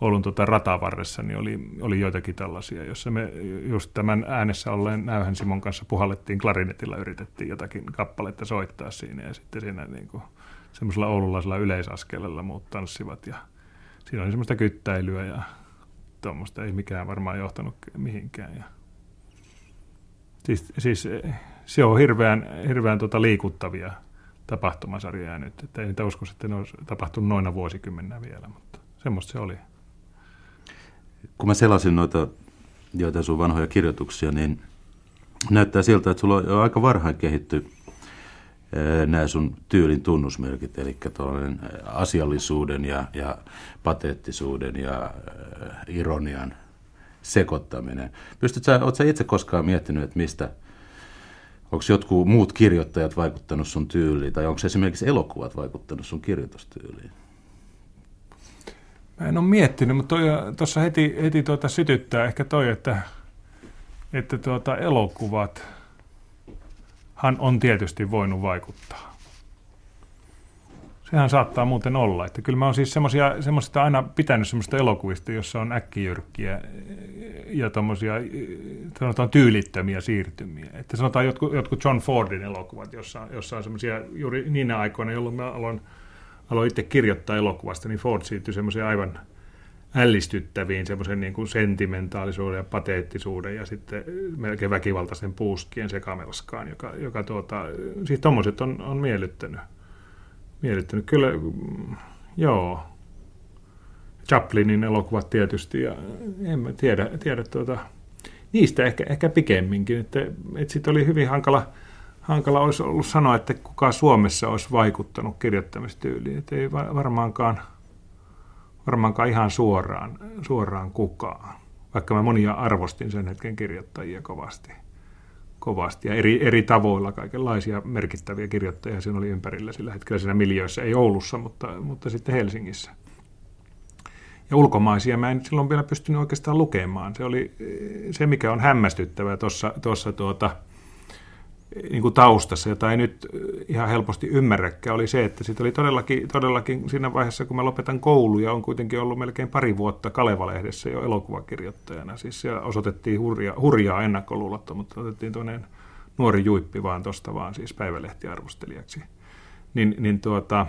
Oulun tuota ratavarressa, niin oli, oli joitakin tällaisia, jossa me just tämän äänessä olleen Näyhän Simon kanssa puhallettiin klarinetilla, yritettiin jotakin kappaletta soittaa siinä ja sitten siinä niin kuin, semmoisella oululaisella yleisaskeleella muut tanssivat ja siinä oli semmoista kyttäilyä ja tuommoista ei mikään varmaan johtanut mihinkään. Ja, siis, siis se on hirveän, hirveän tota liikuttavia tapahtumasarjoja nyt, että ei niitä usko, että ne olisi tapahtunut noina vuosikymmenä vielä, mutta semmoista se oli kun mä selasin noita joita sun vanhoja kirjoituksia, niin näyttää siltä, että sulla on jo aika varhain kehitty nämä sun tyylin tunnusmerkit, eli tuollainen asiallisuuden ja, ja pateettisuuden ja ironian sekoittaminen. Pystytkö sä, ootko sä itse koskaan miettinyt, että mistä, onko jotkut muut kirjoittajat vaikuttanut sun tyyliin, tai onko esimerkiksi elokuvat vaikuttanut sun kirjoitustyyliin? Mä en ole miettinyt, mutta tuossa heti, heti tuota sytyttää ehkä toi, että, että tuota, elokuvat hän on tietysti voinut vaikuttaa. Sehän saattaa muuten olla. Että kyllä mä oon siis semmoista aina pitänyt semmoista elokuvista, jossa on äkkijyrkkiä ja tommosia, sanotaan tyylittömiä siirtymiä. Että sanotaan jotkut, jotkut John Fordin elokuvat, jossa, jossa on semmoisia juuri niinä aikoina, jolloin mä aloin, aloin itse kirjoittaa elokuvasta, niin Ford siirtyi semmoisia aivan ällistyttäviin semmoisen niin kuin sentimentaalisuuden ja pateettisuuden ja sitten melkein väkivaltaisen puuskien sekamelskaan, joka, joka tuota, siis tommoset on, on miellyttänyt miellyttänyt. Kyllä, mm, joo. Chaplinin elokuvat tietysti, ja en tiedä, tiedä tuota, niistä ehkä, ehkä pikemminkin, että, että sitten oli hyvin hankala, hankala olisi ollut sanoa, että kuka Suomessa olisi vaikuttanut kirjoittamistyyliin, että ei varmaankaan, varmaankaan ihan suoraan, suoraan kukaan, vaikka mä monia arvostin sen hetken kirjoittajia kovasti kovasti ja eri, eri tavoilla kaikenlaisia merkittäviä kirjoittajia siinä oli ympärillä sillä hetkellä siinä miljöissä, ei Oulussa, mutta, mutta sitten Helsingissä. Ja ulkomaisia mä en silloin vielä pystynyt oikeastaan lukemaan. Se oli se, mikä on hämmästyttävää tuossa tuota, niin kuin taustassa, jota ei nyt ihan helposti ymmärräkään, oli se, että siitä oli todellakin, todellakin siinä vaiheessa, kun mä lopetan koulu ja on kuitenkin ollut melkein pari vuotta Kaleva-lehdessä jo elokuvakirjoittajana. Siis siellä osoitettiin hurjaa, hurjaa ennakkoluulottomuutta, otettiin toinen nuori juippi vaan tuosta vaan siis päivälehtiarvostelijaksi. Niin, niin tuota,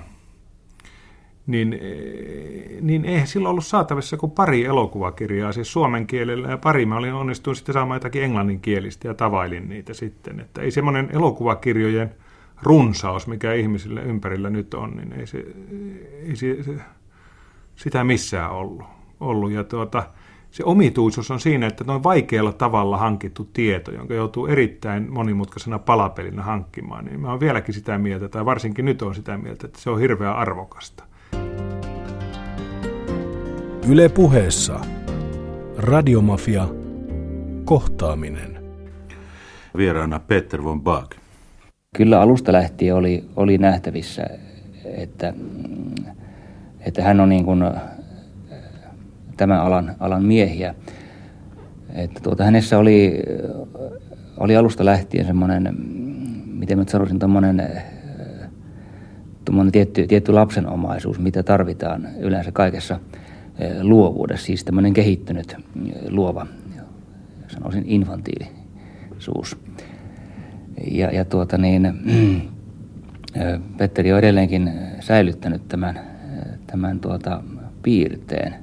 niin, eh, niin ei silloin ollut saatavissa kuin pari elokuvakirjaa, siis suomen kielellä, ja pari mä olin onnistunut sitten saamaan jotakin englanninkielistä ja tavailin niitä sitten. Että ei semmoinen elokuvakirjojen runsaus, mikä ihmisille ympärillä nyt on, niin ei se, ei se sitä missään ollut. ollut. Ja tuota, se omituisuus on siinä, että noin vaikealla tavalla hankittu tieto, jonka joutuu erittäin monimutkaisena palapelinä hankkimaan, niin mä oon vieläkin sitä mieltä, tai varsinkin nyt on sitä mieltä, että se on hirveän arvokasta. Yle puheessa. Radiomafia. Kohtaaminen. Vieraana Peter von Bach. Kyllä alusta lähtien oli, oli nähtävissä, että, että hän on niin kuin tämän alan, alan miehiä. Että tuota, hänessä oli, oli alusta lähtien semmoinen, miten mä sanoisin, tuommoinen tietty, tietty lapsenomaisuus, mitä tarvitaan yleensä kaikessa – luovuudessa, siis tämmöinen kehittynyt eh, luova, sanoisin infantiilisuus. Ja, ja tuota niin, eh, Petteri on edelleenkin säilyttänyt tämän, tämän tuota piirteen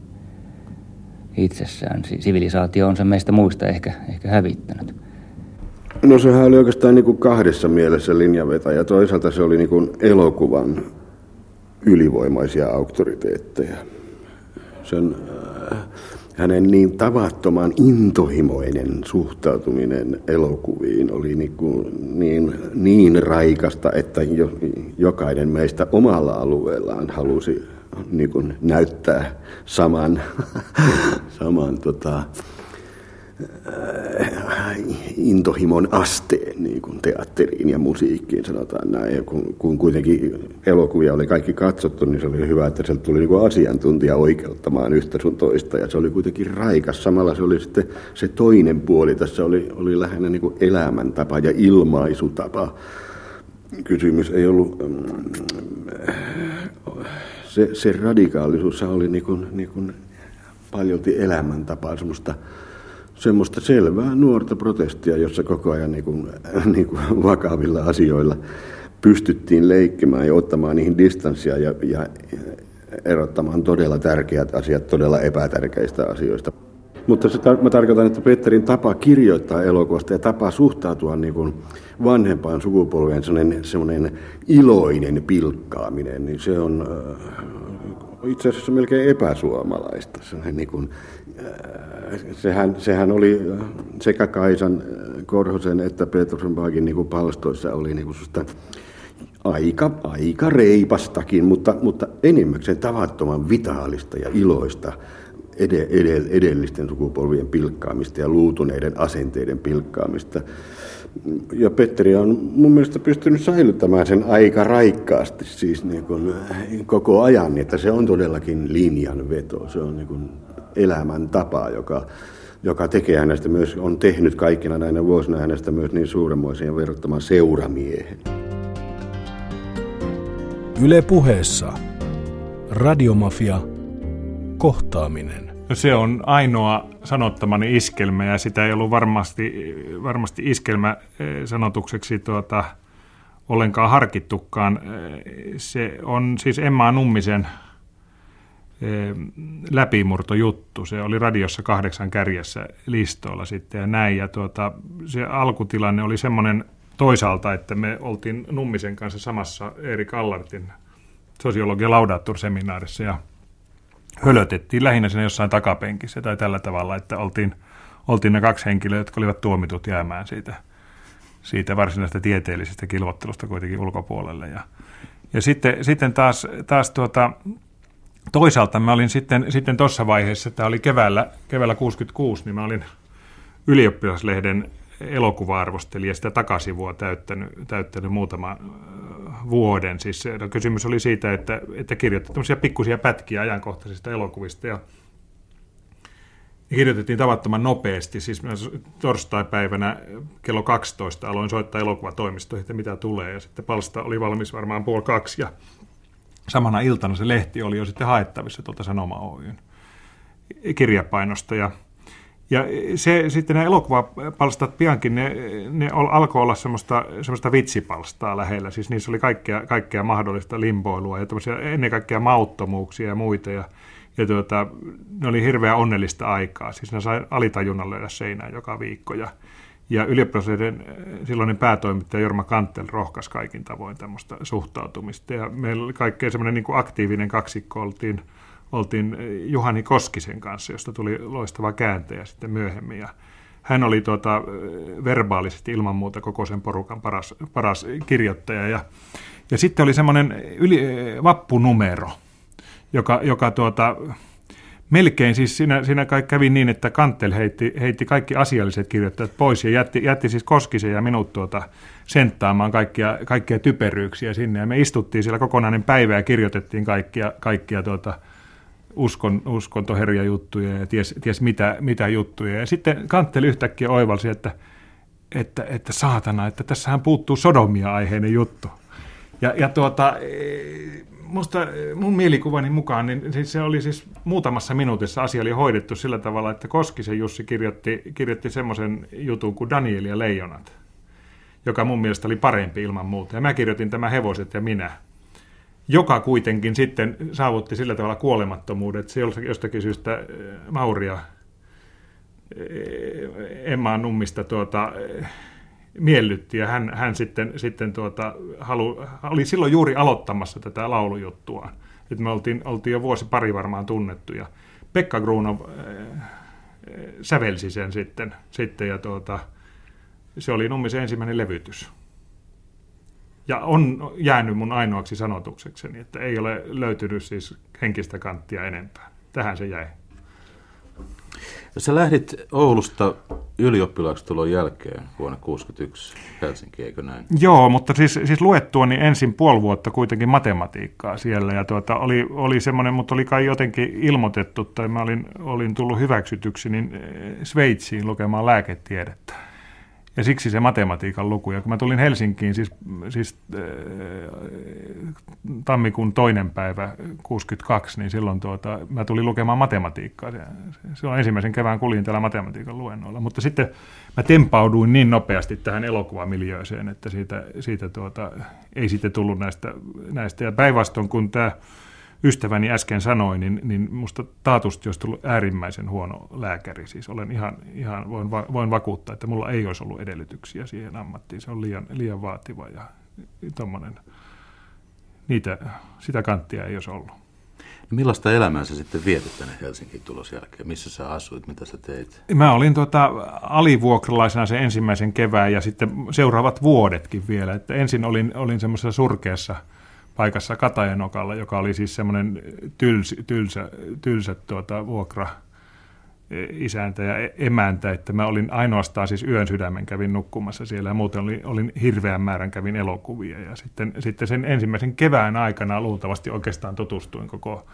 itsessään. Sivilisaatio on se meistä muista ehkä, ehkä hävittänyt. No sehän oli oikeastaan niin kuin kahdessa mielessä linjavetäjä. Toisaalta se oli niin kuin elokuvan ylivoimaisia auktoriteetteja sen, äh, hänen niin tavattoman intohimoinen suhtautuminen elokuviin oli niin, kuin niin, niin raikasta, että jo, jokainen meistä omalla alueellaan halusi niin kuin näyttää saman, saman tota, intohimon asteen niin kuin teatteriin ja musiikkiin, sanotaan näin. Kun, kun kuitenkin elokuvia oli kaikki katsottu, niin se oli hyvä, että sieltä tuli niin kuin asiantuntija oikeuttamaan yhtä sun toista. Ja se oli kuitenkin raikas. Samalla se oli sitten se toinen puoli. Tässä oli, oli lähinnä niin kuin elämäntapa ja ilmaisutapa. Kysymys ei ollut... Mm, se, se radikaalisuus oli niin kuin, niin kuin paljolti elämäntapaa, semmoista semmoista selvää nuorta protestia, jossa koko ajan niin kuin, niin kuin vakavilla asioilla pystyttiin leikkimään ja ottamaan niihin distanssia ja, ja erottamaan todella tärkeät asiat todella epätärkeistä asioista. Mutta se tar- mä tarkoitan, että Petterin tapa kirjoittaa elokuvasta ja tapa suhtautua niin kuin vanhempaan sukupolveen, semmoinen, semmoinen iloinen pilkkaaminen, niin se on äh, itse asiassa melkein epäsuomalaista. Sehän, niin kuin, äh, sehän, sehän oli sekä Kaisan, äh, Korhosen että Petrussenbagin niin palstoissa oli niin kuin aika, aika reipastakin, mutta, mutta enimmäkseen tavattoman vitaalista ja iloista edellisten sukupolvien pilkkaamista ja luutuneiden asenteiden pilkkaamista ja Petteri on mun mielestä pystynyt säilyttämään sen aika raikkaasti siis niin kuin koko ajan, että se on todellakin linjanveto. Se on niin kuin elämäntapa, joka joka tekee hänestä myös, on tehnyt kaikkina näinä vuosina hänestä myös niin suuremmoisen ja verrattoman seuramiehen. Yle puheessa. Radiomafia. Kohtaaminen. No se on ainoa sanottamani iskelmä ja sitä ei ollut varmasti, varmasti iskelmä eh, sanotukseksi tuota, ollenkaan harkittukaan. Eh, se on siis Emma Nummisen läpimurtojuttu. Se oli radiossa kahdeksan kärjessä listoilla sitten ja näin. Ja tuota, se alkutilanne oli semmoinen toisaalta, että me oltiin Nummisen kanssa samassa Erik Allartin sosiologia laudaattur-seminaarissa ja hölötettiin lähinnä siinä jossain takapenkissä tai tällä tavalla, että oltiin, oltiin ne kaksi henkilöä, jotka olivat tuomitut jäämään siitä, siitä varsinaisesta tieteellisestä kilvottelusta kuitenkin ulkopuolelle. Ja, ja sitten, sitten taas, taas tuota, toisaalta mä olin sitten, sitten vaiheessa, tämä oli keväällä, keväällä 66, niin mä olin ylioppilaslehden elokuva-arvostelija sitä takasivua täyttänyt, täyttänyt muutama vuoden. Siis no, kysymys oli siitä, että, että kirjoitti tämmöisiä pikkusia pätkiä ajankohtaisista elokuvista ja kirjoitettiin tavattoman nopeasti. Siis mä torstai-päivänä kello 12 aloin soittaa elokuvatoimistoihin, että mitä tulee. Ja sitten palsta oli valmis varmaan puoli kaksi ja samana iltana se lehti oli jo sitten haettavissa tuolta Sanoma Oyn kirjapainosta. Ja ja se, sitten nämä elokuvapalstat piankin, ne, ne alkoi olla semmoista, semmoista vitsipalstaa lähellä. Siis niissä oli kaikkea, kaikkea mahdollista limpoilua ja ennen kaikkea mauttomuuksia ja muita. Ja, ja tuota, ne oli hirveän onnellista aikaa. Siis ne sai alitajunnan löydä seinään joka viikko. Ja, ja ylioppilaiden silloinen päätoimittaja Jorma Kantel rohkaisi kaikin tavoin tämmöistä suhtautumista. Ja meillä oli kaikkein semmoinen niin aktiivinen kaksikko oltiin – oltiin Juhani Koskisen kanssa, josta tuli loistava kääntäjä sitten myöhemmin. Ja hän oli tuota, verbaalisesti ilman muuta koko sen porukan paras, paras kirjoittaja. Ja, ja sitten oli semmoinen yli, vappunumero, joka, joka tuota, melkein siis siinä, siinä kai kävi niin, että Kantel heitti, heitti kaikki asialliset kirjoittajat pois ja jätti, jätti siis Koskisen ja minut tuota, senttaamaan kaikkia, kaikkia typeryyksiä sinne. Ja me istuttiin siellä kokonainen päivä ja kirjoitettiin kaikkia, kaikkia tuota, uskon, uskontoherjajuttuja ja ties, ties mitä, mitä juttuja. Ja sitten Kantteli yhtäkkiä oivalsi, että, että, että saatana, että tässähän puuttuu sodomia-aiheinen juttu. Ja, ja tuota, musta, mun mielikuvani mukaan niin siis se oli siis muutamassa minuutissa asia oli hoidettu sillä tavalla, että Koskisen Jussi kirjoitti, kirjoitti semmoisen jutun kuin Daniel ja leijonat, joka mun mielestä oli parempi ilman muuta. Ja mä kirjoitin tämä Hevoset ja minä – joka kuitenkin sitten saavutti sillä tavalla kuolemattomuuden, että se jostakin syystä eh, Mauria eh, Emmaa Nummista tuota, eh, miellytti ja hän, hän sitten, sitten tuota, halu, oli silloin juuri aloittamassa tätä laulujuttua. Et me oltiin, oltiin jo vuosi pari varmaan tunnettu ja Pekka Gruunov äh, sävelsi sen sitten, sitten ja tuota, se oli Nummisen ensimmäinen levytys ja on jäänyt mun ainoaksi sanotuksekseni, että ei ole löytynyt siis henkistä kanttia enempää. Tähän se jäi. Sä lähdit Oulusta ylioppilaaksi tulon jälkeen vuonna 1961 Helsinki, eikö näin? Joo, mutta siis, siis luettuani ensin puoli vuotta kuitenkin matematiikkaa siellä. Ja tuota, oli, oli semmoinen, mutta oli kai jotenkin ilmoitettu, tai mä olin, olin tullut hyväksytyksi niin Sveitsiin lukemaan lääketiedettä. Ja siksi se matematiikan luku. Ja kun mä tulin Helsinkiin, siis, siis äh, tammikuun toinen päivä 62, niin silloin tuota, mä tulin lukemaan matematiikkaa. Silloin ensimmäisen kevään kuljin täällä matematiikan luennoilla. Mutta sitten mä tempauduin niin nopeasti tähän elokuvamiljööseen, että siitä, siitä tuota, ei sitten tullut näistä. näistä. Ja päinvastoin, kun tämä ystäväni äsken sanoi, niin, niin musta taatusti olisi tullut äärimmäisen huono lääkäri. Siis olen ihan, ihan voin, va, voin vakuuttaa, että mulla ei olisi ollut edellytyksiä siihen ammattiin. Se on liian, liian vaativa ja tommonen, niitä, sitä kanttia ei olisi ollut. No millaista elämää sä sitten vietit tänne Helsingin tulos jälkeen? Missä sä asuit? Mitä sä teit? Mä olin tuota, alivuokralaisena sen ensimmäisen kevään ja sitten seuraavat vuodetkin vielä. Että ensin olin, olin semmoisessa surkeassa – paikassa Katajanokalla, joka oli siis semmoinen tyls, tylsä, tylsä tuota, vuokra e, isäntä ja e, emäntä, että mä olin ainoastaan siis yön sydämen kävin nukkumassa siellä ja muuten olin, olin hirveän määrän kävin elokuvia ja sitten, sitten sen ensimmäisen kevään aikana luultavasti oikeastaan tutustuin koko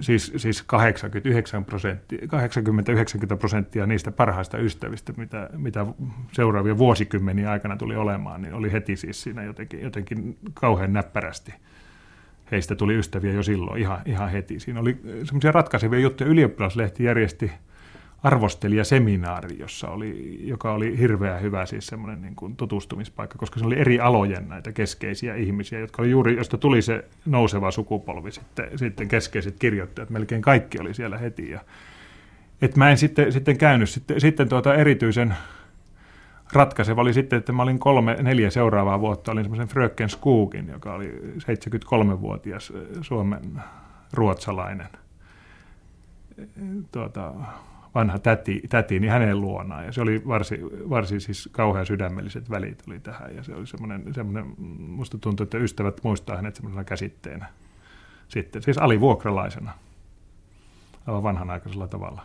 siis, siis 89 prosenttia, 80-90 prosenttia niistä parhaista ystävistä, mitä, mitä seuraavia vuosikymmeniä aikana tuli olemaan, niin oli heti siis siinä jotenkin, jotenkin kauhean näppärästi. Heistä tuli ystäviä jo silloin ihan, ihan heti. Siinä oli semmoisia ratkaisevia juttuja. Ylioppilaslehti järjesti arvostelijaseminaari, jossa oli, joka oli hirveän hyvä siis semmoinen niin kuin tutustumispaikka, koska se oli eri alojen näitä keskeisiä ihmisiä, jotka oli juuri, josta tuli se nouseva sukupolvi sitten, sitten keskeiset kirjoittajat, melkein kaikki oli siellä heti. Ja, et mä en sitten, sitten käynyt, sitten, sitten tuota erityisen ratkaiseva oli sitten, että mä olin kolme, neljä seuraavaa vuotta, olin semmoisen Fröken Skugin, joka oli 73-vuotias Suomen ruotsalainen tuota, vanha täti, täti niin hänen luonaan. Ja se oli varsin, varsin siis kauhean sydämelliset välit oli tähän. Ja se oli semmoinen, semmoinen musta tuntuu, että ystävät muistaa hänet semmoisena käsitteenä. Sitten, siis alivuokralaisena. Aivan vanhanaikaisella tavalla.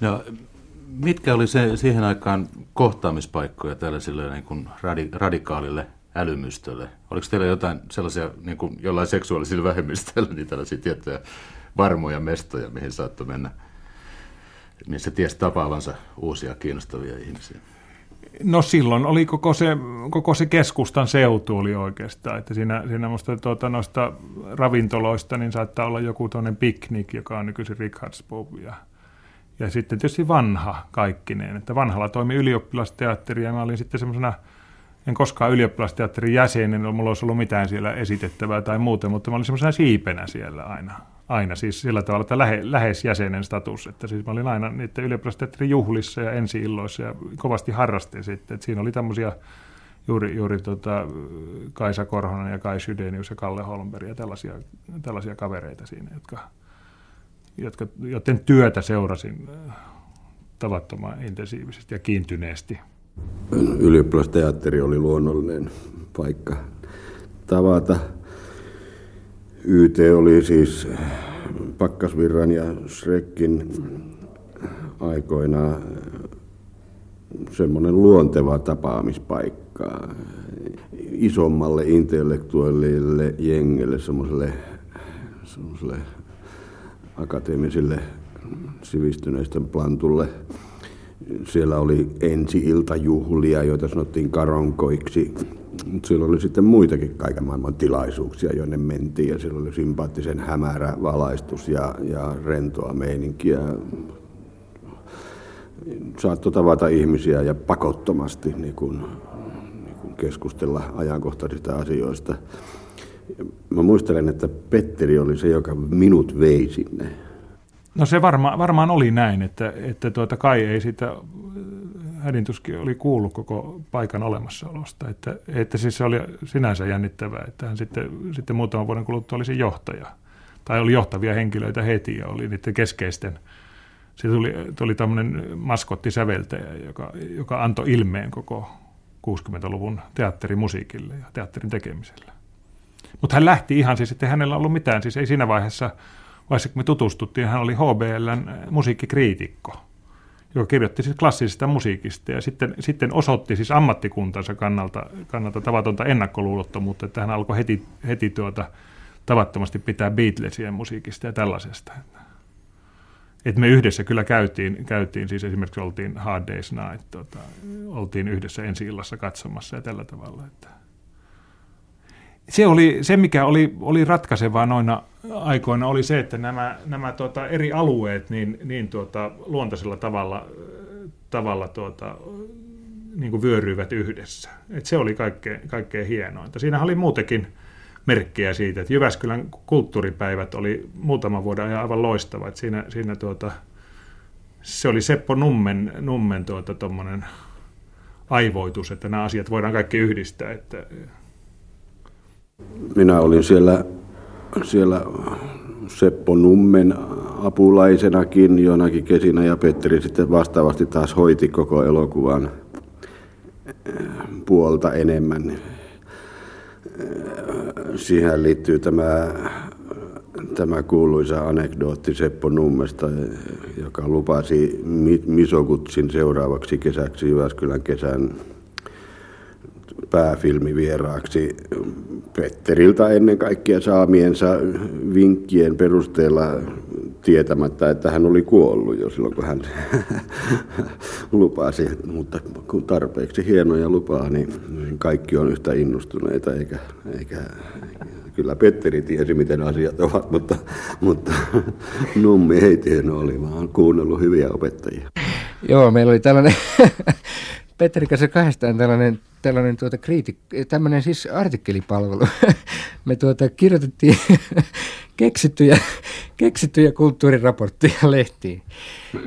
No, mitkä oli se, siihen aikaan kohtaamispaikkoja tällaisille niin kuin radi, radikaalille älymystölle? Oliko teillä jotain sellaisia, niin kuin jollain seksuaalisilla vähemmistöillä, niin tällaisia tiettyjä varmoja mestoja, mihin saattoi mennä – missä tiesi tapaavansa uusia kiinnostavia ihmisiä? No silloin oli koko se, koko se keskustan seutu oli oikeastaan, että siinä, siinä musta tuota, noista ravintoloista niin saattaa olla joku tuonne piknik, joka on nykyisin Richardspub ja, ja sitten tietysti vanha kaikkineen, että vanhalla toimi ylioppilasteatteri ja mä olin sitten semmoisena, en koskaan ylioppilasteatterin jäsen, niin mulla olisi ollut mitään siellä esitettävää tai muuten, mutta mä olin semmoisena siipenä siellä aina aina siis sillä tavalla, että lähe, läheisjäsenen status, että siis mä olin aina niiden ylioppilasteatterin juhlissa ja ensi-illoissa ja kovasti harrastin sitten, että siinä oli tämmöisiä juuri, juuri tota, Kaisa Korhonen ja Kai Sydenius ja Kalle Holmberg ja tällaisia, tällaisia kavereita siinä, jotka, jotka, joten työtä seurasin äh, tavattoman intensiivisesti ja kiintyneesti. Ylioppilasteatteri oli luonnollinen paikka tavata YT oli siis Pakkasvirran ja Shrekkin aikoina semmoinen luonteva tapaamispaikka isommalle intellektuaalille jengelle, semmoiselle, semmoiselle akateemisille sivistyneisten plantulle. Siellä oli ensi-iltajuhlia, joita sanottiin karonkoiksi siellä oli sitten muitakin kaiken maailman tilaisuuksia, joiden mentiin ja siellä oli sympaattisen hämärä valaistus ja, ja rentoa meininkiä. Saattoi tavata ihmisiä ja pakottomasti niin kuin, niin kuin keskustella ajankohtaisista asioista. Mä muistelen, että Petteri oli se, joka minut vei sinne. No se varma, varmaan oli näin, että, että tuota Kai ei sitä hädintuskin oli kuullut koko paikan olemassaolosta. Että, että siis se oli sinänsä jännittävää, että hän sitten, sitten muutaman vuoden kuluttua oli se johtaja. Tai oli johtavia henkilöitä heti ja oli niiden keskeisten. Se tuli, tuli tämmöinen maskottisäveltäjä, joka, joka antoi ilmeen koko 60-luvun teatterimusiikille ja teatterin tekemiselle. Mutta hän lähti ihan siis, että hänellä ollut mitään, siis ei siinä vaiheessa, vaiheessa kun me tutustuttiin, hän oli HBLn musiikkikriitikko – joka kirjoitti siis klassisesta musiikista ja sitten, sitten osoitti siis ammattikuntansa kannalta, kannalta tavatonta ennakkoluulottomuutta, että hän alkoi heti, heti tuota, tavattomasti pitää Beatlesien musiikista ja tällaisesta. Et me yhdessä kyllä käytiin, käytiin, siis esimerkiksi oltiin Hard Day's Night, tota, oltiin yhdessä ensi illassa katsomassa ja tällä tavalla. Että se, oli, se, mikä oli, oli ratkaisevaa noina aikoina, oli se, että nämä, nämä tuota, eri alueet niin, niin tuota, luontaisella tavalla, tavalla tuota, niin kuin vyöryivät yhdessä. Et se oli kaikkein, kaikkein hienointa. Siinä oli muutenkin merkkejä siitä, että Jyväskylän kulttuuripäivät oli muutaman vuoden ajan aivan loistava. Että siinä, siinä tuota, se oli Seppo Nummen, Nummen tuota, aivoitus, että nämä asiat voidaan kaikki yhdistää. Että, minä olin siellä, siellä Seppo Nummen apulaisenakin jonakin kesinä ja Petteri sitten vastaavasti taas hoiti koko elokuvan eh, puolta enemmän. Eh, siihen liittyy tämä, tämä kuuluisa anekdootti Seppo Nummesta, joka lupasi Misokutsin seuraavaksi kesäksi Jyväskylän kesän pääfilmivieraaksi Petteriltä ennen kaikkea saamiensa vinkkien perusteella tietämättä, että hän oli kuollut jo silloin, kun hän lupasi. Mutta kun tarpeeksi hienoja lupaa, niin kaikki on yhtä innostuneita, eikä, eikä kyllä Petteri tiesi, miten asiat ovat, mutta, mutta Nummi ei tiennyt, oli vaan kuunnellut hyviä opettajia. Joo, meillä oli tällainen Petteri kanssa kahdestaan tällainen, tällainen tuota kriitik, tämmöinen siis artikkelipalvelu. Me tuota kirjoitettiin keksittyjä, keksittyjä kulttuuriraportteja lehtiin.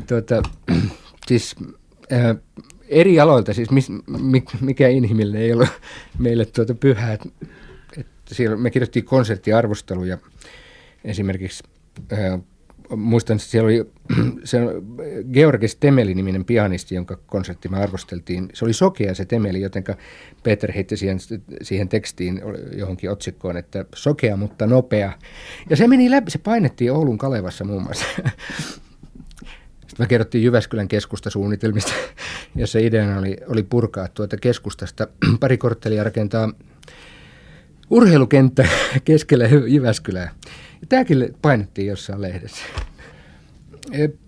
Tuota, siis äh, eri aloilta, siis mis, mikä inhimillinen ei ollut meille tuota pyhää. Että siellä me kirjoittiin konserttiarvosteluja esimerkiksi äh, muistan, siellä oli se Georgis Temeli-niminen pianisti, jonka konsertti me arvosteltiin. Se oli sokea se Temeli, joten Peter heitti siihen, siihen tekstiin johonkin otsikkoon, että sokea, mutta nopea. Ja se meni läpi, se painettiin Oulun Kalevassa muun muassa. Sitten me kerrottiin Jyväskylän keskustasuunnitelmista, jossa ideana oli, oli purkaa tuota keskustasta pari korttelia rakentaa urheilukenttä keskellä Jyväskylää. Ja tämäkin painettiin jossain lehdessä.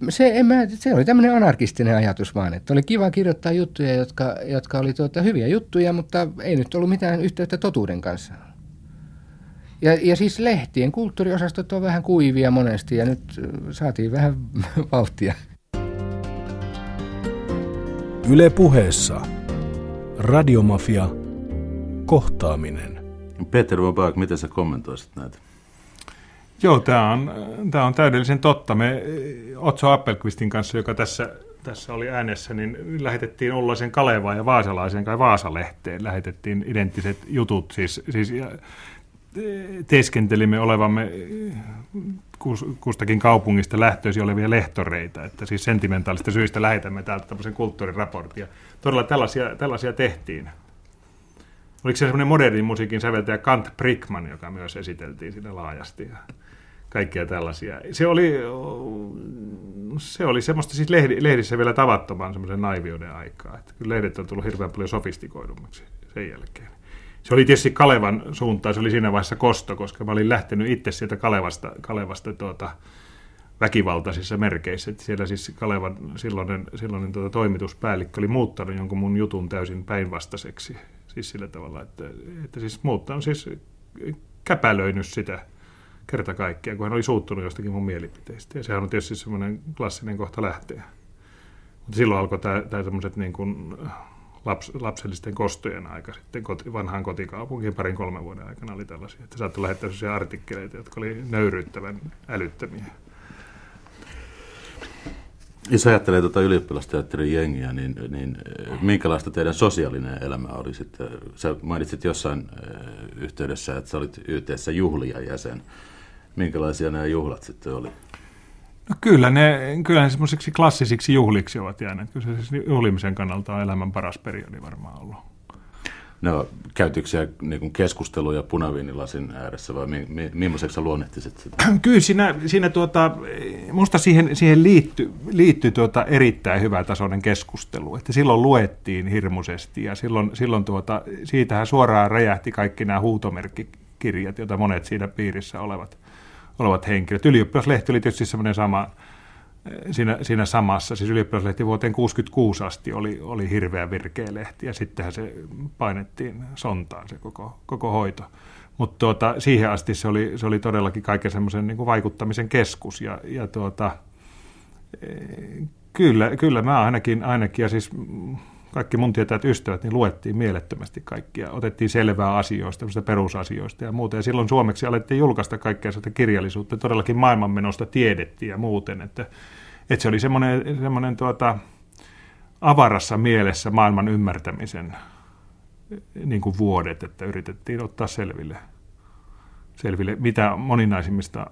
Se, en mä, se oli tämmöinen anarkistinen ajatus vaan, että oli kiva kirjoittaa juttuja, jotka, jotka oli tuota, hyviä juttuja, mutta ei nyt ollut mitään yhteyttä totuuden kanssa. Ja, ja siis lehtien kulttuuriosastot on vähän kuivia monesti ja nyt saatiin vähän vauhtia. Yle puheessa. Radiomafia. Kohtaaminen. Peter Vabak, miten sä kommentoisit näitä? Joo, tämä on, tämä on täydellisen totta. Me Otso Appelqvistin kanssa, joka tässä, tässä oli äänessä, niin lähetettiin Ollaisen Kalevaan ja Vaasalaisen kai Vaasalehteen. Lähetettiin identtiset jutut, siis, siis ja, teeskentelimme olevamme kustakin kaupungista lähtöisin olevia lehtoreita, että siis sentimentaalista syistä lähetämme täältä tämmöisen kulttuuriraportin. Todella tällaisia, tällaisia tehtiin. Oliko se semmoinen modernin musiikin säveltäjä Kant Brickman, joka myös esiteltiin siinä laajasti? Ja kaikkea tällaisia. Se oli, se oli semmoista siis lehdissä vielä tavattoman semmoisen naiviuden aikaa. Että kyllä lehdet on tullut hirveän paljon sofistikoidummaksi sen jälkeen. Se oli tietysti Kalevan suuntaan, se oli siinä vaiheessa kosto, koska mä olin lähtenyt itse sieltä Kalevasta, Kalevasta tuota, väkivaltaisissa merkeissä. Että siellä siis Kalevan silloinen, silloinen tuota, toimituspäällikkö oli muuttanut jonkun mun jutun täysin päinvastaiseksi. Siis sillä tavalla, että, että siis muuttanut, siis käpälöinyt sitä kerta kaikkiaan, kun hän oli suuttunut jostakin mun mielipiteistä. Ja sehän on tietysti semmoinen klassinen kohta lähteä. Mutta silloin alkoi tämä, semmoiset niin kuin laps, lapsellisten kostojen aika sitten koti, vanhaan kotikaupunkiin parin kolmen vuoden aikana oli tällaisia. Että saattoi lähettää sellaisia artikkeleita, jotka oli nöyryyttävän älyttömiä. Jos ajattelee tuota ylioppilasteatterin jengiä, niin, niin minkälaista teidän sosiaalinen elämä oli sitten? Sä mainitsit jossain yhteydessä, että sä olit YTssä juhlia jäsen minkälaisia nämä juhlat sitten oli? No kyllä ne, kyllä ne semmoisiksi klassisiksi juhliksi ovat jääneet. Kyllä se siis juhlimisen kannalta on elämän paras periodi varmaan ollut. No, käytyykö siellä niin keskusteluja punaviinilasin ääressä vai mi, mi, millaiseksi sä luonnehtisit sitä? Kyllä siinä, siinä tuota, musta siihen, siihen liittyi, liittyi tuota erittäin hyvä tasoinen keskustelu. Että silloin luettiin hirmuisesti ja silloin, silloin tuota, siitähän suoraan räjähti kaikki nämä huutomerkkikirjat, joita monet siinä piirissä olevat olevat henkilöt. Ylioppilaslehti oli tietysti semmoinen sama, siinä, siinä samassa, siis ylioppilaslehti vuoteen 66 asti oli, oli hirveä virkeä lehti ja sittenhän se painettiin sontaan se koko, koko hoito. Mutta tuota, siihen asti se oli, se oli todellakin kaiken semmoisen niin vaikuttamisen keskus ja, ja tuota, eh, kyllä, kyllä mä ainakin, ainakin ja siis kaikki mun tietäjät ystävät, niin luettiin mielettömästi kaikkia. Otettiin selvää asioista, perusasioista ja muuta. Ja silloin suomeksi alettiin julkaista kaikkea sitä kirjallisuutta. Todellakin maailmanmenosta tiedettiin ja muuten. Että, että se oli semmoinen, semmoinen tuota, avarassa mielessä maailman ymmärtämisen niin kuin vuodet, että yritettiin ottaa selville, selville mitä moninaisimmista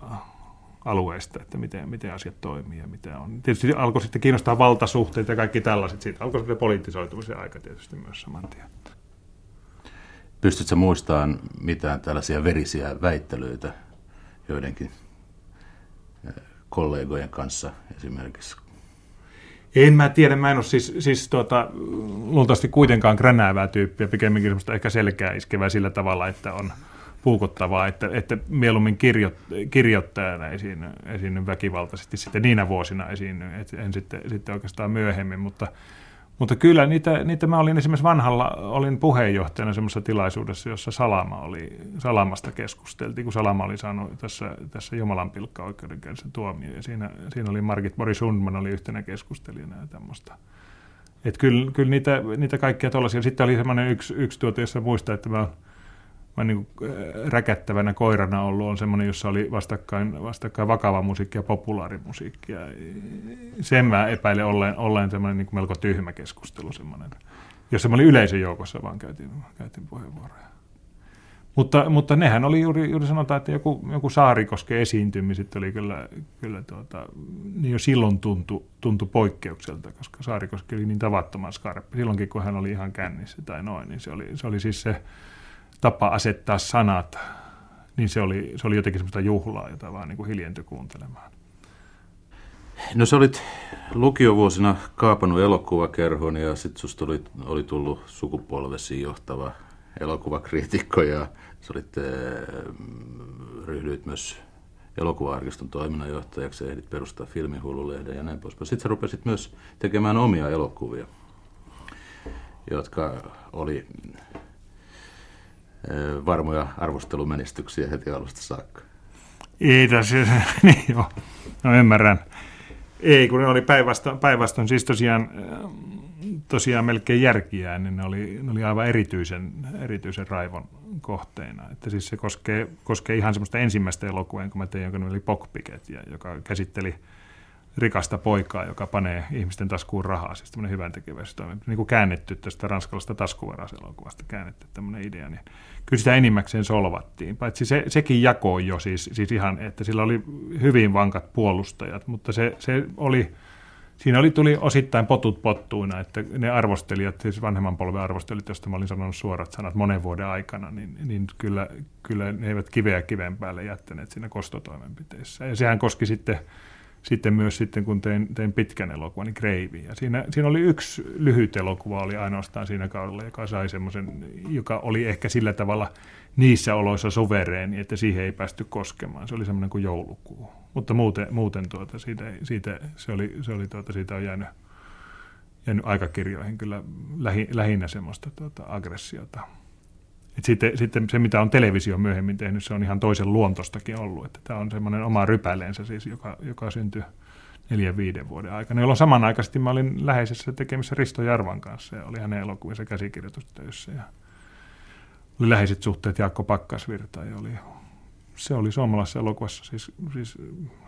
alueesta, että miten, miten asiat toimii ja mitä on. Tietysti alkoi sitten kiinnostaa valtasuhteet ja kaikki tällaiset. Siitä alkoi sitten poliittisoitumisen aika tietysti myös saman tien. Pystytkö muistamaan mitään tällaisia verisiä väittelyitä joidenkin eh, kollegojen kanssa esimerkiksi? En mä tiedä, mä en ole siis, siis tuota, luultavasti kuitenkaan kränäävää tyyppiä, pikemminkin semmoista ehkä selkää iskevää sillä tavalla, että on, puukottavaa, että, että mieluummin kirjo, kirjoittajana esiinny, esiinny väkivaltaisesti sitten niinä vuosina esiinny, en sitten, sitten oikeastaan myöhemmin, mutta mutta kyllä niitä, niitä mä olin esimerkiksi vanhalla, olin puheenjohtajana semmoisessa tilaisuudessa, jossa Salama oli, Salamasta keskusteltiin, kun Salama oli saanut tässä, tässä Jumalan pilkka oikeudenkäynnissä tuomio. Ja siinä, siinä oli Margit Boris Sundman oli yhtenä keskustelijana ja tämmöistä. Että kyllä, kyllä niitä, niitä kaikkia tuollaisia. Sitten oli semmoinen yksi, yksi tuote, jossa muistaa, että mä mä niin kuin äh, räkättävänä koirana ollut on semmoinen, jossa oli vastakkain, vastakkain vakava musiikki ja populaarimusiikki. Ja sen mä epäilen olleen, olleen semmoinen niin melko tyhmä keskustelu semmoinen, jossa mä olin yleisön joukossa vaan käytin, käytin puheenvuoroja. Mutta, mutta nehän oli juuri, juuri sanotaan, että joku, joku Saarikoske esiintymiset oli kyllä, kyllä tuota, niin jo silloin tuntui, tuntui poikkeukselta, koska Saarikoski oli niin tavattoman skarppi. Silloinkin, kun hän oli ihan kännissä tai noin, niin se oli, se oli siis se, tapa asettaa sanat, niin se oli, se oli jotenkin semmoista juhlaa, jota vaan niin kuin hiljentyi kuuntelemaan. No sä olit lukiovuosina kaapannut elokuvakerhon ja sitten susta oli, oli tullut sukupolvesi johtava elokuvakriitikko ja sä olit, äh, ryhdyit myös elokuva-arkiston toiminnanjohtajaksi ja ehdit perustaa filmihululehden ja näin poispäin. Sitten sä rupesit myös tekemään omia elokuvia, jotka oli varmoja arvostelumenestyksiä heti alusta saakka. Ei tässä, niin joo, no ymmärrän. Ei, kun ne oli päinvastoin, päinvastoin siis tosiaan, tosiaan melkein järkiään, niin ne oli, ne oli aivan erityisen, erityisen raivon kohteena. Että siis se koskee, koskee ihan semmoista ensimmäistä elokuvaa, kun mä tein, jonka oli Pockpicket, ja joka käsitteli – rikasta poikaa, joka panee ihmisten taskuun rahaa, siis tämmöinen hyvän tekeväisyystoiminta, niin kuin käännetty tästä ranskalaisesta taskuvaraselokuvasta käännetty tämmöinen idea, niin kyllä sitä enimmäkseen solvattiin, paitsi se, sekin jakoi jo siis, siis ihan, että sillä oli hyvin vankat puolustajat, mutta se, se oli, siinä oli, tuli osittain potut pottuina, että ne arvostelijat, siis vanhemman polven arvostelijat, joista mä olin sanonut suorat sanat monen vuoden aikana, niin, niin kyllä, kyllä ne eivät kiveä kiven päälle jättäneet siinä kostotoimenpiteissä. Ja sehän koski sitten sitten myös sitten, kun tein, tein pitkän elokuvan, niin Greivi. Ja siinä, siinä oli yksi lyhyt elokuva, oli ainoastaan siinä kaudella, joka sai semmoisen, joka oli ehkä sillä tavalla niissä oloissa suvereeni, että siihen ei päästy koskemaan. Se oli semmoinen kuin joulukuu. Mutta muuten, muuten tuota, siitä, siitä, se oli, se oli tuota, siitä on jäänyt, jäänyt aikakirjoihin kyllä lähi, lähinnä semmoista tuota, aggressiota. Et sitten, sitten se, mitä on televisio myöhemmin tehnyt, se on ihan toisen luontostakin ollut. Että tämä on semmoinen oma rypäleensä siis, joka, joka syntyi neljän viiden vuoden aikana, jolloin samanaikaisesti mä olin läheisessä tekemissä Risto Jarvan kanssa ja oli hänen elokuvissa käsikirjoitustöissä ja oli läheiset suhteet Jaakko Pakkasvirta ja oli, se oli suomalaisessa elokuvassa siis, siis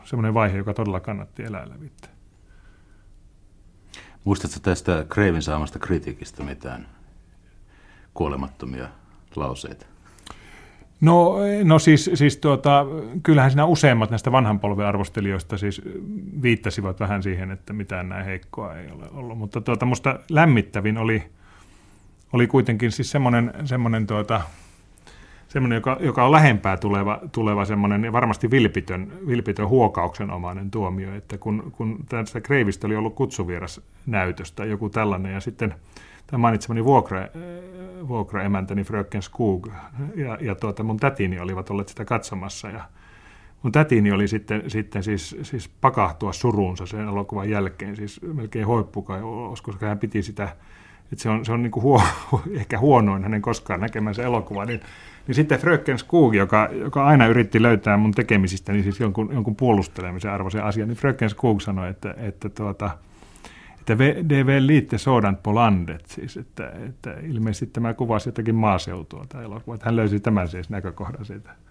semmoinen vaihe, joka todella kannatti elää lävitse. Muistatko tästä Kreivin saamasta kritiikistä mitään kuolemattomia lauseita? No, no siis, siis tuota, kyllähän siinä useimmat näistä vanhan polven arvostelijoista siis viittasivat vähän siihen, että mitään näin heikkoa ei ole ollut. Mutta tuota, musta lämmittävin oli, oli kuitenkin siis semmoinen, semmoinen, tuota, semmoinen joka, joka on lähempää tuleva, tuleva semmoinen ja varmasti vilpitön, vilpitön huokauksenomainen tuomio, että kun, kun tästä Kreivistä oli ollut kutsuvieras näytöstä, joku tällainen, ja sitten – tämä mainitsemani vuokra, vuokraemäntäni Fröken Skog ja, ja tuota, mun tätini olivat olleet sitä katsomassa ja mun tätini oli sitten, sitten siis, siis pakahtua suruunsa sen elokuvan jälkeen, siis melkein hoippukai, koska hän piti sitä, että se on, se on niin kuin huo, ehkä huonoin hänen koskaan näkemänsä elokuva, niin, niin sitten Fröken Skog, joka, joka aina yritti löytää mun tekemisistä niin siis jonkun, jonkun puolustelemisen arvoisen asian, niin Fröken Skog sanoi, että, että tuota, että det är väl lite sådant på landet, siis, että, että ilmeisesti tämä kuvasi jotakin maaseutua tai elokuva. Hän löysi tämän siis näkökohdan siitä